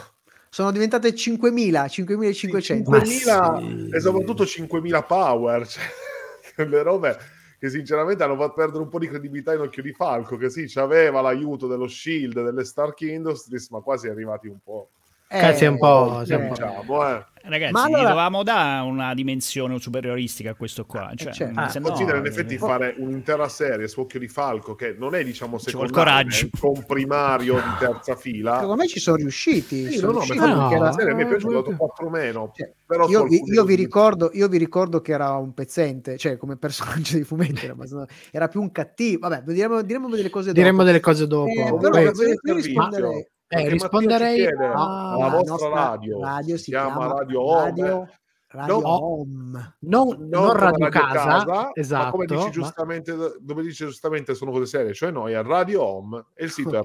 Sono diventate 5.000, 5.500. 5.000 e soprattutto 5.000 power, cioè, [LAUGHS] le robe che sinceramente hanno fatto perdere un po' di credibilità in occhio di Falco, che sì, c'aveva l'aiuto dello Shield, delle Stark Industries, ma quasi arrivati un po'. Eh, Cazzi, è un po'. eh, un po'. Diciamo, eh. Ragazzi, Ma allora- gli dovevamo dare una dimensione superioristica a questo qua. Cioè, certo. se no, Considera in effetti eh, fare un'intera serie su Occhio di Falco, che non è diciamo secondario, è un comprimario di terza fila. Secondo me ci sono riusciti. Sì, sono no, no, riusciti no, perché la era- serie mi è piaciuta, eh. 4 meno. Cioè, però io, vi, io vi ricordo, io vi ricordo che era un pezzente, cioè come personaggio di fumetti, era, era più un cattivo. Vabbè, diremo, diremo delle cose dopo. Diremmo delle cose dopo. Eh, però io risponderei. Eh, risponderei alla la vostra radio, radio si si chiama chiama Radio Home, Radio- Radio No. Home. Non, non non Radio Casa, ma esatto. come dici ma- giustamente, dove dici giustamente sono cose serie, cioè noi a Radio Home e il sito è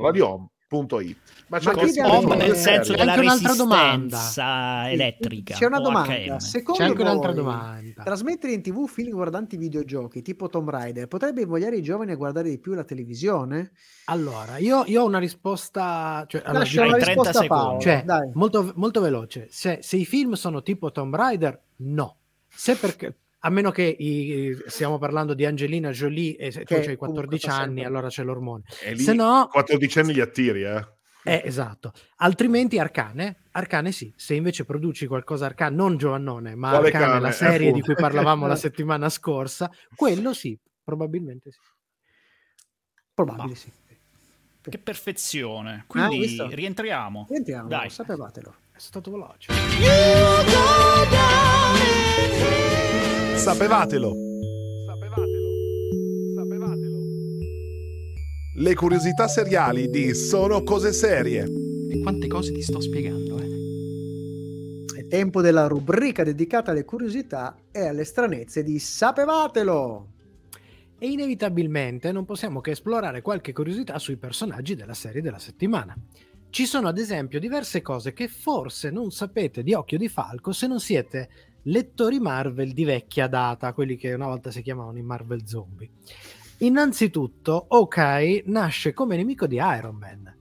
radiohome.it. Ma c'è Ma anche cose nel senso c'è della anche un'altra resistenza Sì, elettrica. C'è una domanda. HM. Secondo C'è anche un'altra domanda. Trasmettere in tv film guardanti videogiochi tipo Tomb Raider potrebbe invogliare i giovani a guardare di più la televisione? Allora, io, io ho una risposta, cioè, allora, Lascia una dai, 30 risposta a Paolo. secondi. cioè, molto, molto veloce. Se, se i film sono tipo Tomb Raider, no. Se perché, a meno che i- stiamo parlando di Angelina Jolie e tu hai 14 comunque fa anni, allora c'è l'ormone. E lì Se no, 14 anni li attiri, eh. eh, esatto. Altrimenti Arcane, Arcane sì. Se invece produci qualcosa Arcane, non Giovannone, ma Quale Arcane, cane? la serie di Appunto. cui parlavamo la [LAUGHS] settimana scorsa, quello sì, probabilmente sì. Probabile Ma- sì. Che perfezione. Ah, Quindi visto? rientriamo. Entriamo, Dai. sapevatelo. È stato veloce. Sapevatelo. Sapevatelo. Sapevatelo. Le curiosità seriali di Sono cose serie. E quante cose ti sto spiegando, eh? È tempo della rubrica dedicata alle curiosità e alle stranezze di Sapevatelo. E inevitabilmente non possiamo che esplorare qualche curiosità sui personaggi della serie della settimana. Ci sono ad esempio diverse cose che forse non sapete di occhio di falco se non siete lettori Marvel di vecchia data, quelli che una volta si chiamavano i Marvel Zombie. Innanzitutto, Hawkeye nasce come nemico di Iron Man,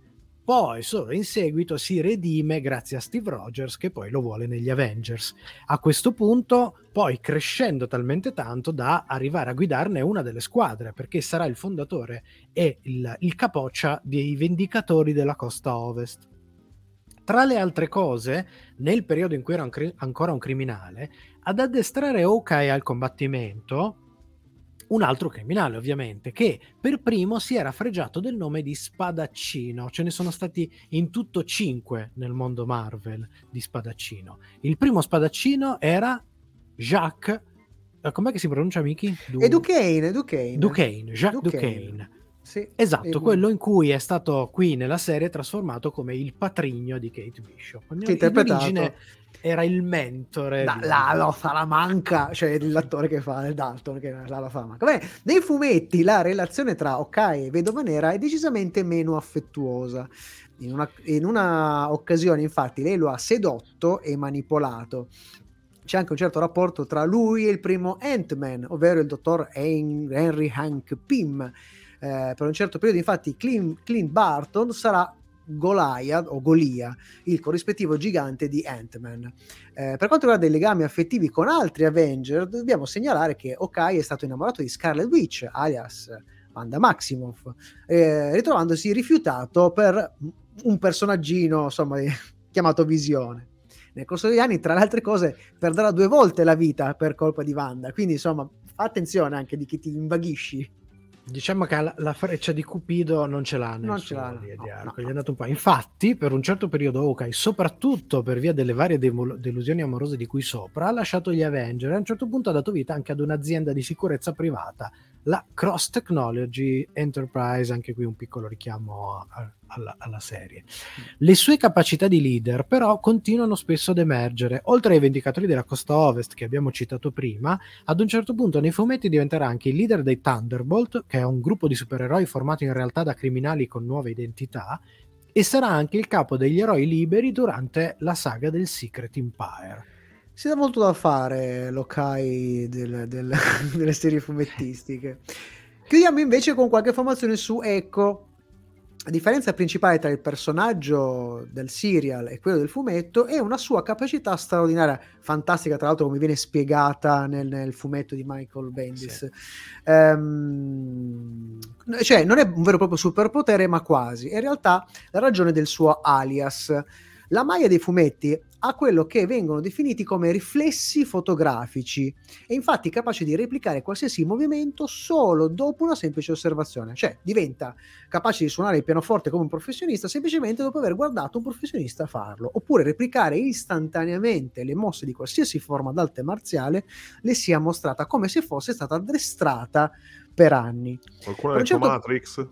poi solo in seguito si redime grazie a Steve Rogers che poi lo vuole negli Avengers. A questo punto, poi crescendo talmente tanto da arrivare a guidarne una delle squadre, perché sarà il fondatore e il, il capoccia dei Vendicatori della costa ovest. Tra le altre cose, nel periodo in cui era cri- ancora un criminale, ad addestrare Hawkeye al combattimento, un altro criminale ovviamente, che per primo si era fregiato del nome di Spadaccino. Ce ne sono stati in tutto cinque nel mondo Marvel di Spadaccino. Il primo Spadaccino era Jacques, eh, com'è che si pronuncia Miki? Du- E Duquesne, Duquesne. Duquesne, Jacques Duquesne. Duquesne. Sì. Esatto, quello in cui è stato qui nella serie trasformato come il patrigno di Kate Bishop. Che In interpretato origine era il mentore da di- Lalo Salamanca, cioè l'attore che fa il Dalton, che è Lalo Salamanca. Beh, nei fumetti la relazione tra Hawkeye e Vedova Nera è decisamente meno affettuosa. In una, in una occasione, infatti, lei lo ha sedotto e manipolato. C'è anche un certo rapporto tra lui e il primo Ant-Man, ovvero il dottor Hen- Henry Hank Pym. Eh, per un certo periodo, infatti, Clint, Clint Barton sarà Goliath o Golia, il corrispettivo gigante di Ant-Man. Eh, per quanto riguarda i legami affettivi con altri Avenger, dobbiamo segnalare che Hawkeye è stato innamorato di Scarlet Witch, alias Wanda Maximoff, eh, ritrovandosi rifiutato per un personaggino insomma, [LAUGHS] chiamato Visione. Nel corso degli anni, tra le altre cose, perderà due volte la vita per colpa di Wanda. Quindi, insomma, attenzione anche di chi ti invaghisci. Diciamo che la, la freccia di Cupido non ce l'ha nel Non ce l'ha, di- no, di arco, no. gli è andato un po'. Infatti, per un certo periodo Hawkeye, soprattutto per via delle varie demo- delusioni amorose di cui sopra, ha lasciato gli Avenger e a un certo punto ha dato vita anche ad un'azienda di sicurezza privata, la Cross Technology Enterprise, anche qui un piccolo richiamo a- alla, alla serie. Le sue capacità di leader però continuano spesso ad emergere, oltre ai Vendicatori della Costa Ovest che abbiamo citato prima, ad un certo punto nei fumetti diventerà anche il leader dei Thunderbolt, che è un gruppo di supereroi formato in realtà da criminali con nuove identità, e sarà anche il capo degli eroi liberi durante la saga del Secret Empire. Si dà molto da fare l'Okai del- del- [LAUGHS] delle serie fumettistiche. Chiudiamo invece con qualche informazione su Echo. La differenza principale tra il personaggio del serial e quello del fumetto è una sua capacità straordinaria, fantastica tra l'altro come viene spiegata nel, nel fumetto di Michael Bendis. Ehm, cioè non è un vero e proprio superpotere ma quasi, è in realtà la ragione del suo alias. La maglia dei fumetti ha quello che vengono definiti come riflessi fotografici e infatti capace di replicare qualsiasi movimento solo dopo una semplice osservazione, cioè diventa capace di suonare il pianoforte come un professionista semplicemente dopo aver guardato un professionista farlo, oppure replicare istantaneamente le mosse di qualsiasi forma d'arte marziale le sia mostrata come se fosse stata addestrata per anni. Qualcuno ha detto certo- Matrix?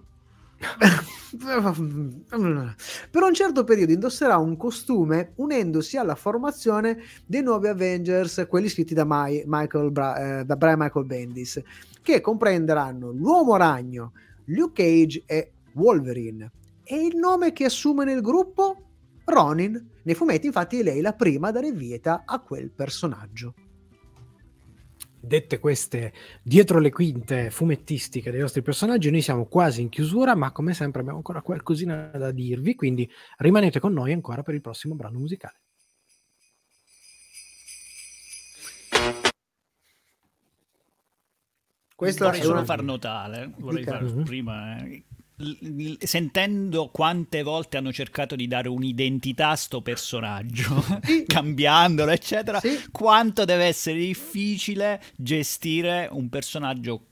Per un certo periodo indosserà un costume unendosi alla formazione dei nuovi Avengers, quelli scritti da, Mai- Michael Bra- eh, da Brian Michael Bendis, che comprenderanno l'Uomo Ragno, Luke Cage e Wolverine. E il nome che assume nel gruppo? Ronin. Nei fumetti, infatti, è lei la prima a dare vieta a quel personaggio. Dette queste dietro le quinte fumettistiche dei nostri personaggi, noi siamo quasi in chiusura, ma come sempre abbiamo ancora qualcosina da dirvi, quindi rimanete con noi ancora per il prossimo brano musicale. Questo vorrei solo far notare, vorrei Dica. far Mhm. prima, eh, sentendo quante volte hanno cercato di dare un'identità a sto personaggio, [LAUGHS] cambiandolo, eccetera, Sì. quanto deve essere difficile gestire un personaggio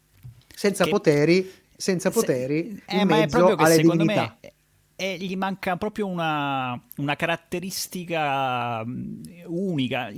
senza che- poteri, senza Se- poteri eh, in mezzo alle secondo divinità. me eh, gli manca proprio una, una caratteristica mh, unica.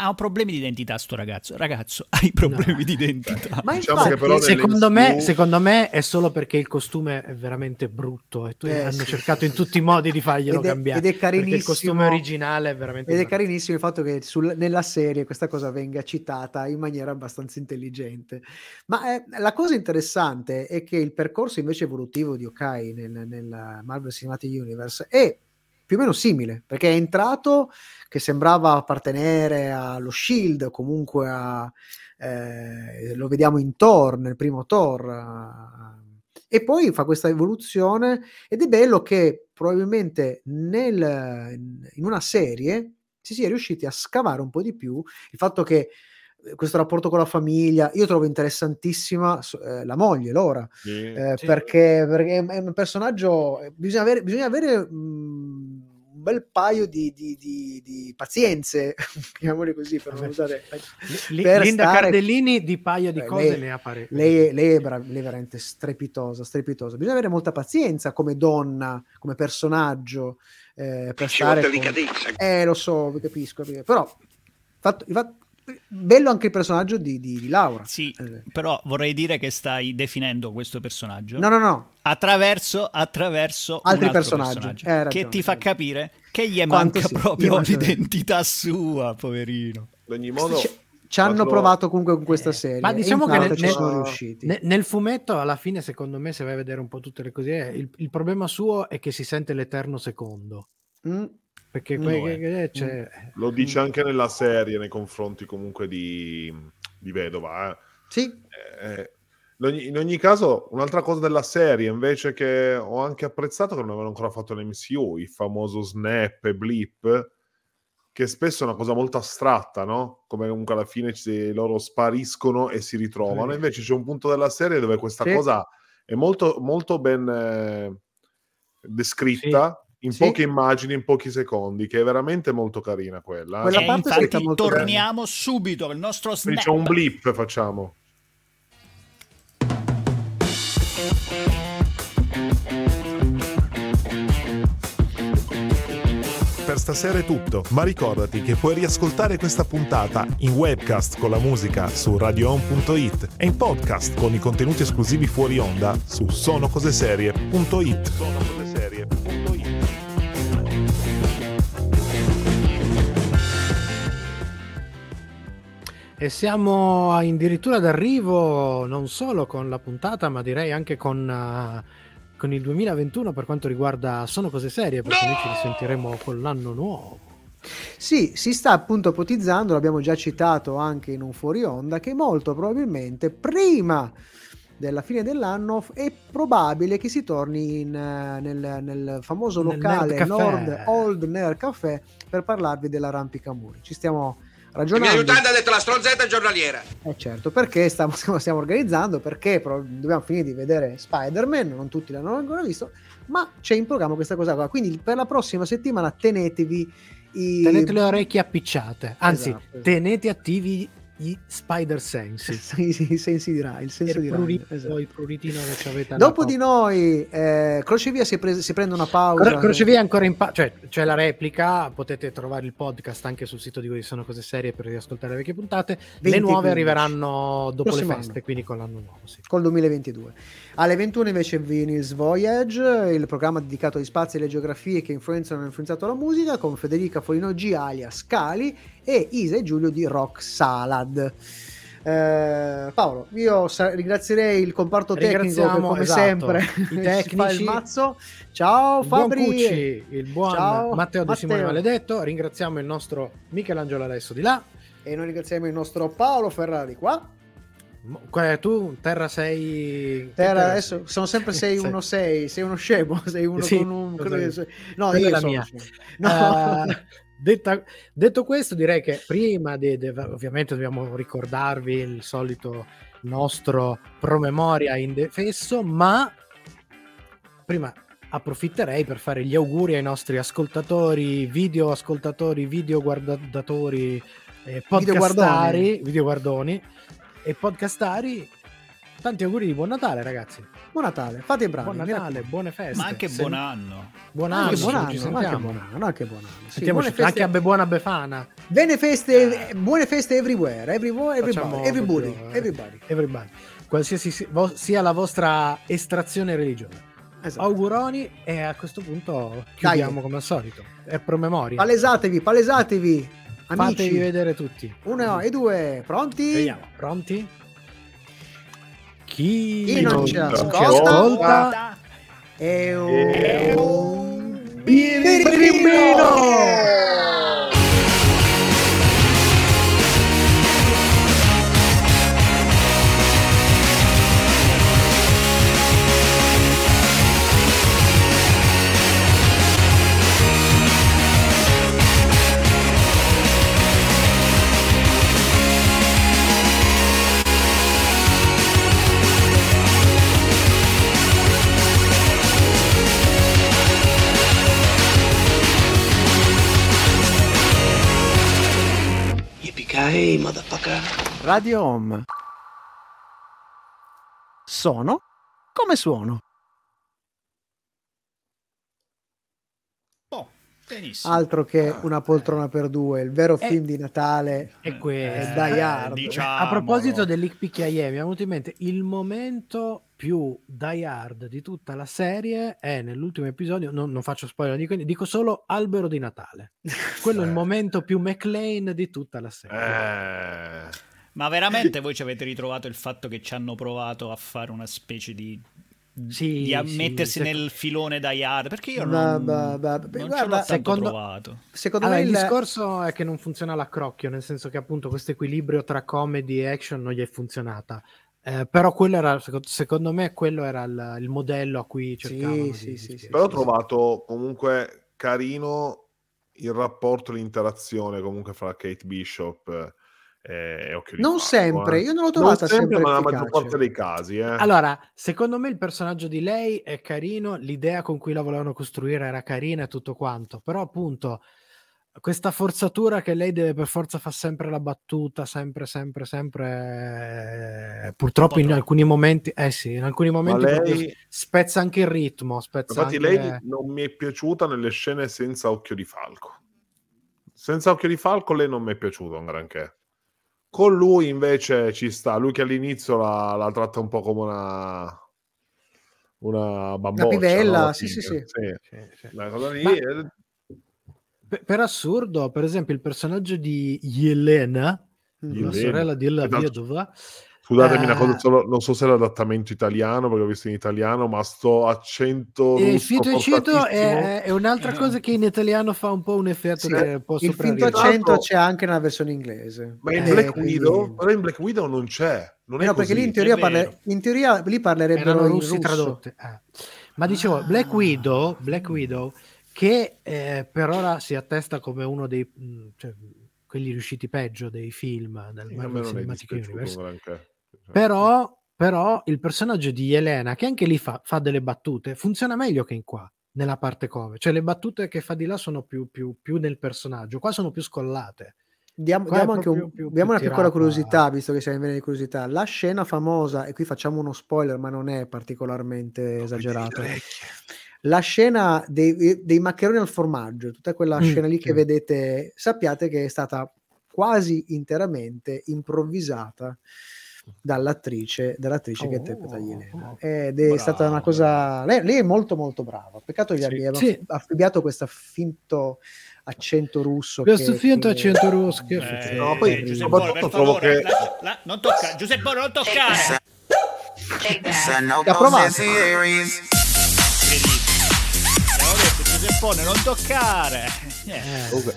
Ha problemi di identità sto ragazzo. Ragazzo, [LAUGHS] hai problemi di identità. Ma Diciamo infatti, che però nelle Secondo me, MCU secondo me è solo perché il costume è veramente brutto e tu- Eh, hanno sì. cercato in tutti i modi di farglielo Ed è- cambiare. ed è perché il carinissimo. costume originale è veramente Ed è carinissimo il fatto che sul- nella serie questa cosa venga citata in maniera abbastanza intelligente. Ma eh, la cosa interessante è che il percorso invece evolutivo di Okai nel, nel Marvel Cinematic Universe è più o meno simile, perché è entrato che sembrava appartenere allo Shield, comunque a, eh, lo vediamo in Thor, nel primo Thor, e poi fa questa evoluzione ed è bello che probabilmente nel, in una serie si sia riusciti a scavare un po' di più il fatto che eh, questo rapporto con la famiglia, io trovo interessantissima eh, la moglie, Laura, Sì. eh, Sì. perché, perché è un personaggio, eh, bisogna avere, bisogna avere mm, un bel paio di, di- di- di pazienze, [LAUGHS] chiamiamole così, per non usare... Li- per Linda stare- Cardellini di paio di Eh, cose lei- ne ha parecchie. lei, è- lei è, bra- lei è veramente strepitosa, strepitosa. Bisogna avere molta pazienza come donna, come personaggio, eh, per Ci stare con- delicatezza. Eh, lo so, capisco, capisco. però fatto- infatti, bello anche il personaggio di, di- di Laura. Sì, Eh, però vorrei dire che stai definendo questo personaggio No, no, no. attraverso, attraverso Altri personaggi. personaggio, Hai ragione, che ti fa capire che gli manca sì, proprio l'identità sua, poverino. Ad ogni modo, Ci, ci hanno quando- provato comunque con questa Eh, serie. ma diciamo che nel- ci nel- sono riusciti. Ne- nel fumetto, alla fine, secondo me, se vai a vedere un po' tutte le cose, il, il problema suo è che si sente l'eterno secondo. Mm, Perché Mm, que- lo è. che- che c'è- Lo dice anche nella serie nei confronti comunque di, di Vedova. eh. sì, Eh, in, ogni, in ogni caso, un'altra cosa della serie invece che ho anche apprezzato che non avevano ancora fatto l'MCU, il famoso snap e blip, che spesso è una cosa molto astratta, no? Come comunque alla fine ci- loro spariscono e si ritrovano. Sì. Invece c'è un punto della serie dove questa Sì. cosa è molto, molto ben eh, descritta. In Sì. poche immagini, in pochi secondi, che è veramente molto carina quella. eh. Quella e parte infatti molto torniamo subito al nostro Quindi snap. c'è un blip, facciamo. Stasera è tutto, ma ricordati che puoi riascoltare questa puntata in webcast con la musica su radioon.it e in podcast con i contenuti esclusivi fuori onda su sonocoseserie.it. E siamo addirittura d'arrivo non solo con la puntata, ma direi anche con, eh, con il 2021 per quanto riguarda Sono cose serie, perché noi ci risentiremo con l'anno nuovo. Sì, si sta appunto ipotizzando, l'abbiamo già citato anche in un fuori onda, che molto probabilmente prima della fine dell'anno è probabile che si torni in, eh, nel, nel famoso Nel locale Café. Nord Old Nerd Café per parlarvi dell'arrampicamuri. Ci stiamo Il mio ragionando. aiutante ha detto la stronzetta giornaliera. Eh certo, perché stiamo, [LAUGHS] stiamo- stiamo organizzando, perché pro- dobbiamo finire di vedere Spider-Man, non tutti l'hanno ancora visto, ma c'è in programma questa cosa qua. Quindi per la prossima settimana tenetevi i... Tenete le orecchie appicciate, anzi, Esatto, esatto. tenete attivi i spider sensi. [LAUGHS] Sì, i sensi di Rai, il senso il, di prurito, Rai. esatto. il pruritino che ci avete Dopo di noi, eh, Crocevia si, è pres- si prende una pausa. Cro- Crocevia è ancora in pa- cioè c'è la replica, potete trovare il podcast anche sul sito di Quelli sono cose serie per riascoltare le vecchie puntate. le 20, nuove 15. arriveranno dopo Prossimo le feste, anno. quindi con l'anno nuovo. Sì. col 2022. Alle 21 invece Vinyls Voyage, il programma dedicato agli spazi e alle geografie che influenzano e hanno influenzato la musica, con Federica Folino G alias Scali e Isa e Giulio di Rock Salad. Eh, Paolo, io sa- ringrazierei il comparto tecnico che come esatto, sempre i [LAUGHS] tecnici. il mazzo. Ciao Il buon Fabri. Cucci, il buon Ciao, Matteo De Simone. Maledetto, ringraziamo il nostro Michelangelo adesso di là. E noi ringraziamo il nostro Paolo Ferrari qua. Qua- Tu, Terra sei... Terra, che adesso sono sempre 616, [LAUGHS] Sei- sei uno scemo, [LAUGHS] sei uno Sì, con un... No, io la sono mia. scemo. No. Eh, detta- detto questo, direi che prima di, di- ovviamente dobbiamo ricordarvi il solito nostro promemoria indefesso, ma prima approfitterei per fare gli auguri ai nostri ascoltatori, video ascoltatori, video guardatori, eh, podcastari, video guardoni e podcastari. Tanti auguri di buon Natale, ragazzi. Buon Natale, fate i bravi. Buon Natale, buone feste. Ma anche buon anno. Buon Anche anno, buon ci anno, anche sentiamo. buon anno, anche buon anno. Sì, Sentiamoci, buone feste, anche a Be- buona Befana. bene feste, buone feste everywhere, everywhere, everybody, everybody, eh, everybody. everybody. Qualsiasi sia la vostra estrazione religiosa. Esatto. Auguroni e a questo punto chiudiamo Dai. come al solito. È promemoria. Palesatevi, palesatevi, amici. Fatevi vedere tutti. Uno e due, pronti? Vediamo, pronti? Chi, Chi non ci Yippee-ki-yay, motherfucker. Radio Home. Sono come suono. Oh, benissimo. Altro che una poltrona per due, il vero film di Natale è questo. è Die Hard. diciamo. A proposito dell'Ippicchiaie, mi è venuto in mente il momento più die hard di tutta la serie è nell'ultimo episodio, non, non faccio spoiler, dico, dico solo albero di Natale. [LAUGHS] Quello è il momento più McLean di tutta la serie. Eh, Ma veramente voi ci avete ritrovato il fatto che ci hanno provato a fare una specie di... Sì, di sì, mettersi sec- nel filone da Yard perché io Ba- non, ba- ba- non beh, ce guarda, l'ho tanto secondo- trovato. Secondo Allora, me il il- discorso è che non funziona l'accrocchio, nel senso che appunto questo equilibrio tra comedy e action non gli è funzionata. Eh, però quello era, secondo, me, quello era il, il modello a cui cercavano di- sì, di sì, però ho trovato comunque carino il rapporto, l'interazione comunque fra Kate Bishop e, e Occhio di Non sempre, eh. io non l'ho Non trovata sempre, sempre ma nella maggior efficace. parte dei casi. Eh. Allora, secondo me il personaggio di lei è carino, l'idea con cui la volevano costruire era carina e tutto quanto, però appunto questa forzatura che lei deve per forza fare sempre la battuta, sempre, sempre, sempre, eh, purtroppo in alcuni momenti, eh sì, in alcuni momenti lei- spezza anche il ritmo, spezza Infatti, anche... lei non mi è piaciuta nelle scene senza Occhio di Falco. Senza Occhio di Falco, lei non mi è piaciuta un granché. Con lui invece ci sta. Lui che all'inizio la, la tratta un po' come una. Una bamboccia. pivella, no? sì, sì, sì. Una cosa lì. Ma- eh, Per, assurdo, per esempio, il personaggio di Yelena, la Yelena. sorella di La tanto- Vedova, Scusatemi una eh, cosa, solo- non so se è l'adattamento italiano, perché ho visto in italiano, ma sto accento E il russo fito e cito forzatissimo. è, è un'altra cosa che in italiano fa un po' un effetto Sì, che può il accento c'è anche nella versione inglese. Ma in Eh, Black quindi- Widow, però in Black Widow non c'è. Non Eh è no, perché lì in teoria, vero. in teoria lì parlerebbero erano in russi russo. tradotte. eh. Ma dicevo, Black Widow, Black Widow che eh, per ora si attesta come uno dei mh, cioè, quelli riusciti peggio dei film del Marvel Cinematic Universe. Granché. Però, però il personaggio di Elena, che anche lì fa, fa delle battute, funziona meglio che in qua, nella parte come. Cioè le battute che fa di là sono più, più, più nel personaggio, qua sono più scollate. Diamo, diamo anche un- più- diamo una piccola tirata- curiosità, visto che siamo in vena di curiosità. La scena famosa, e qui facciamo uno spoiler, ma non è particolarmente esagerato. La scena dei, dei maccheroni al formaggio, tutta quella Mm, scena lì che sì. vedete, sappiate che è stata quasi interamente improvvisata dall'attrice, dall'attrice che interpreta Oh, Yelena. Ed è stata una cosa. Lei, lei è molto, molto brava. Peccato che gli abbiamo Sì. affibbiato questo finto accento russo. Questo che- finto che- accento russo che Eh, No, poi terribile. Giuseppe, soprattutto trovo favore, che- lascia- la- non toccare, Giuseppe, non toccare. L'ha provato. Giuseppone, non toccare. Eh. Comunque,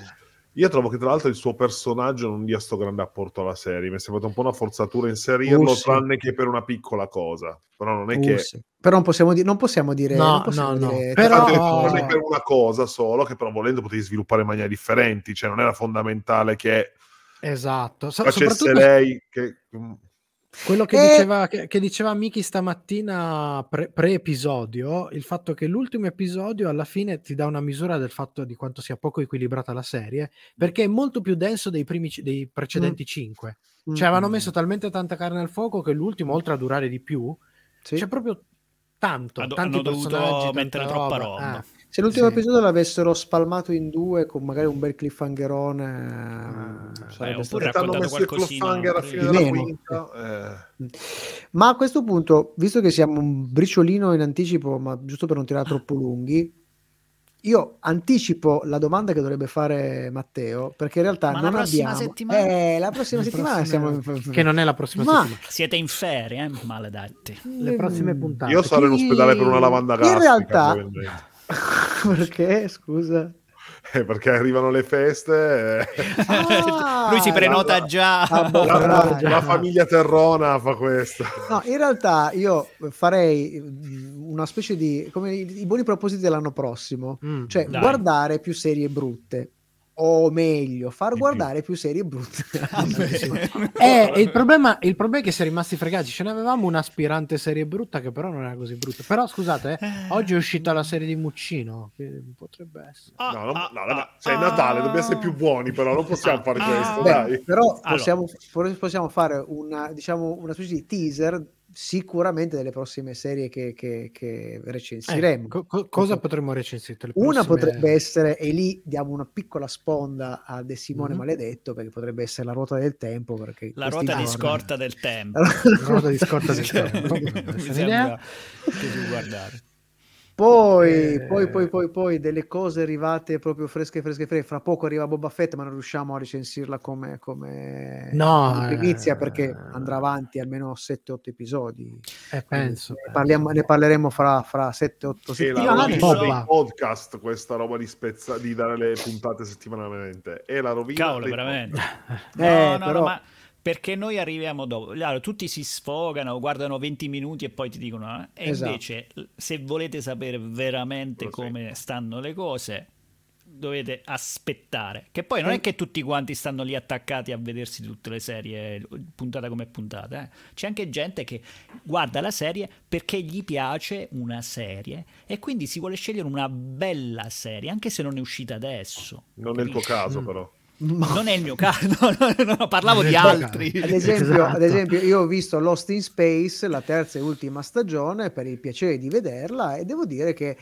io trovo che tra l'altro il suo personaggio non dia sto grande apporto alla serie. Mi è sembrato un po' una forzatura inserirlo, Uh, sì. tranne che per una piccola cosa. Però non è Uh, che sì. Però non possiamo, di- non possiamo dire. No, non possiamo no, no. dire- Però- Infatti, non è per una cosa solo, che però volendo potevi sviluppare in maniere differenti. Cioè, non era fondamentale che Esatto. So- facesse soprattutto lei che. Mm, quello che, Eh. diceva, che, che diceva Miki stamattina pre- pre-episodio, il fatto che l'ultimo episodio alla fine ti dà una misura del fatto di quanto sia poco equilibrata la serie, perché è molto più denso dei, primi, dei precedenti cinque. Mm. Cioè avevano messo talmente tanta carne al fuoco che l'ultimo, oltre a durare di più, Sì. c'è proprio tanto, Hanno- tanti hanno dovuto mettere troppa roba. Eh. Se l'ultimo Sì. episodio l'avessero spalmato in due con magari un bel cliffhangerone, Ah, sarebbe oppure stato- hanno raccontato messo il qualcosina cliffhanger alla fine della quinta. eh. Ma a questo punto, visto che siamo un briciolino in anticipo, ma giusto per non tirare troppo lunghi, io anticipo la domanda che dovrebbe fare Matteo, perché in realtà Ma la non prossima abbiamo... settimana? Eh, la prossima La settimana prossima- siamo... Che non è la prossima Ma- settimana. Siete in ferie, eh? maledetti. Le prossime puntate. Io sarò in ospedale per una lavanda in gastrica. realtà-. [LAUGHS] perché, scusa? Eh, perché arrivano le feste. eh. Ah, Lui si prenota la- già. Ah, boh, La, la- la famiglia Terrona fa questo. No, in realtà io farei mm, una specie di come i, i buoni propositi dell'anno prossimo, Mm. cioè Dai. guardare più serie brutte. O meglio, far Di più. guardare più serie brutte. [LAUGHS] [LAUGHS] Eh, e il, problema, il problema è che si è rimasti fregati. Ce n'avevamo un'aspirante serie brutta che però non era così brutta. Però scusate, eh, oggi è uscita la serie di Muccino. Che potrebbe essere. Ah, No, no, ah, no, no, ah, sei ah. Natale, dobbiamo essere più buoni, però non possiamo fare Ah. questo, Beh, però Allora. possiamo, possiamo fare una, diciamo, una specie di teaser sicuramente delle prossime serie che, che- che recensiremo. Eh, co- co- cosa potremmo recensire? Le Una prossime- potrebbe essere, e lì diamo una piccola sponda a De Simone Mhm. Maledetto, perché potrebbe essere la ruota del tempo. Perché La ruota di giorni- scorta del tempo. La ruota di scorta del [LAUGHS] tempo. [LAUGHS] Mi sembra che si guardare. Poi, Eh. poi, poi, poi, poi, delle cose arrivate proprio fresche, fresche, fresche. Fra poco arriva Boba Fett, ma non riusciamo a recensirla come, come No, primizia eh, perché andrà avanti almeno 7-8 episodi. Eh, penso. Ne, parliamo- ne parleremo fra, fra 7-8 Sì, settimane. dei podcast, questa roba di, spezza, di dare le puntate settimanalmente. E la rovina Cavolo, veramente. No, Eh, no, no, però- ma perché noi arriviamo dopo. Allora, tutti si sfogano, guardano 20 minuti e poi ti dicono. eh. E Esatto. invece, se volete sapere veramente Così. come stanno le cose, dovete aspettare. Che poi non è che tutti quanti stanno lì attaccati a vedersi tutte le serie, puntata come puntata. eh. C'è anche gente che guarda la serie perché gli piace una serie e quindi si vuole scegliere una bella serie, anche se non è uscita adesso. Non è il tuo caso, Mm. però. Non è il mio caso, [LAUGHS] no, no, no, parlavo di altri. Ad esempio, Esatto. ad esempio, io ho visto Lost in Space, la terza e ultima stagione, per il piacere di vederla e devo dire che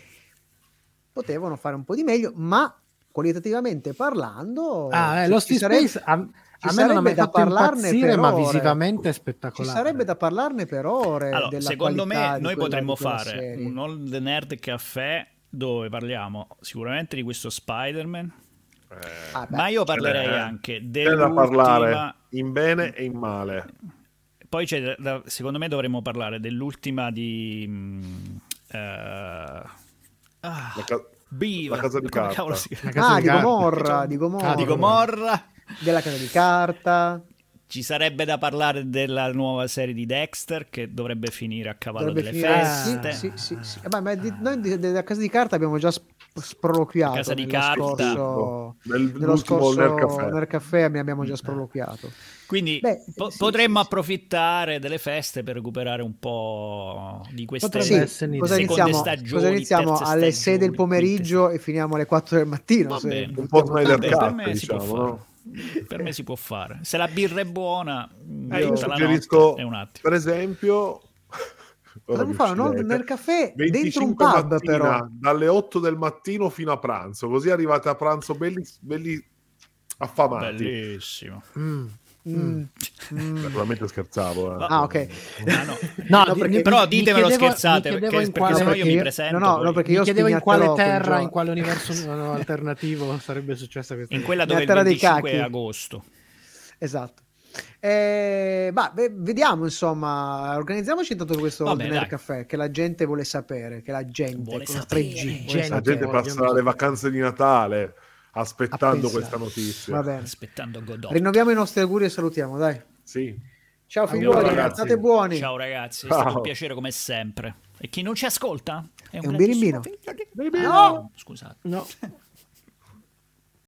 potevano fare un po' di meglio, ma qualitativamente parlando, Ah, eh, Lost in sarebbe- Space a, a ci me non ha sarebbe mai da fatto parlarne impazzire, per ma ore. visivamente è Ci spettacolare. sarebbe da parlarne per ore. Allora, della secondo me noi potremmo fare serie. un Old Nerd Caffè dove parliamo sicuramente di questo Spider-Man, Eh, Ah, ma io parlerei eh, anche c'è da dell'ultima... parlare in bene e in male. Poi c'è, da- da- secondo me dovremmo parlare dell'ultima di... eh, ah, La ca- Beaver, la casa di [LAUGHS] carta. si? La casa Ah, di di. Gomorra, di Gomorra, Ah, Di Gomorra. della casa di carta. Ci sarebbe da parlare della nuova serie di Dexter che dovrebbe finire a cavallo Dovrebbe delle finire- feste. Sì, sì, sì, sì. Eh, beh, ma di- noi della casa di carta abbiamo già sp- sproloquiato. Casa di nello carta. Scorso, Nel- nello scorso Nerd Caffè. Nerd Caffè ne abbiamo già sproloquiato. Quindi Beh, po- sì, potremmo sì, sì. approfittare delle feste per recuperare un po' di queste Potrebbe Sì, cosa iniziamo, stagioni, cosa iniziamo terze alle 6 del stagioni, pomeriggio e finiamo alle 4 del mattino. Va se bene. Un po' Snyder Vabbè, Cut, diciamo, no? Per me si può fare. Se la birra è buona, Eh, io suggerisco, un attimo. per esempio, Potremmo fare no, ucciderete. nel caffè dentro un 25 pub, mattina, però. dalle 8 del mattino fino a pranzo, così arrivate a pranzo belli, belli affamati. Bellissimo. Mm. Mm. Naturalmente scherzavo. eh. Ah, ok. Ah, no. [LAUGHS] No, No, di- perché- mi- Però mi ditemelo chiedevo- scherzate, mi perché, in perché quale- sennò io mi presento. no, no, no, perché Mi io chiedevo in quale terra, in quale [LAUGHS] universo no, alternativo sarebbe successa questa In quella dove il terra dei 25 cacchi. agosto. Esatto. Eh, bah, vediamo insomma, organizziamoci intanto questo dai. caffè che la gente vuole sapere, che la gente Vuole sapere. 3G vuole Gente. La gente passerà le vacanze di Natale aspettando questa notizia. Va bene. Aspettando Godot. Rinnoviamo i nostri auguri e salutiamo, dai. Sì. Ciao figlioli, state buoni. Ciao ragazzi, è Ciao. stato un piacere come sempre. E chi non ci ascolta È un grandissimo birimbino. figlio di- Ah, Scusate. No, [LAUGHS]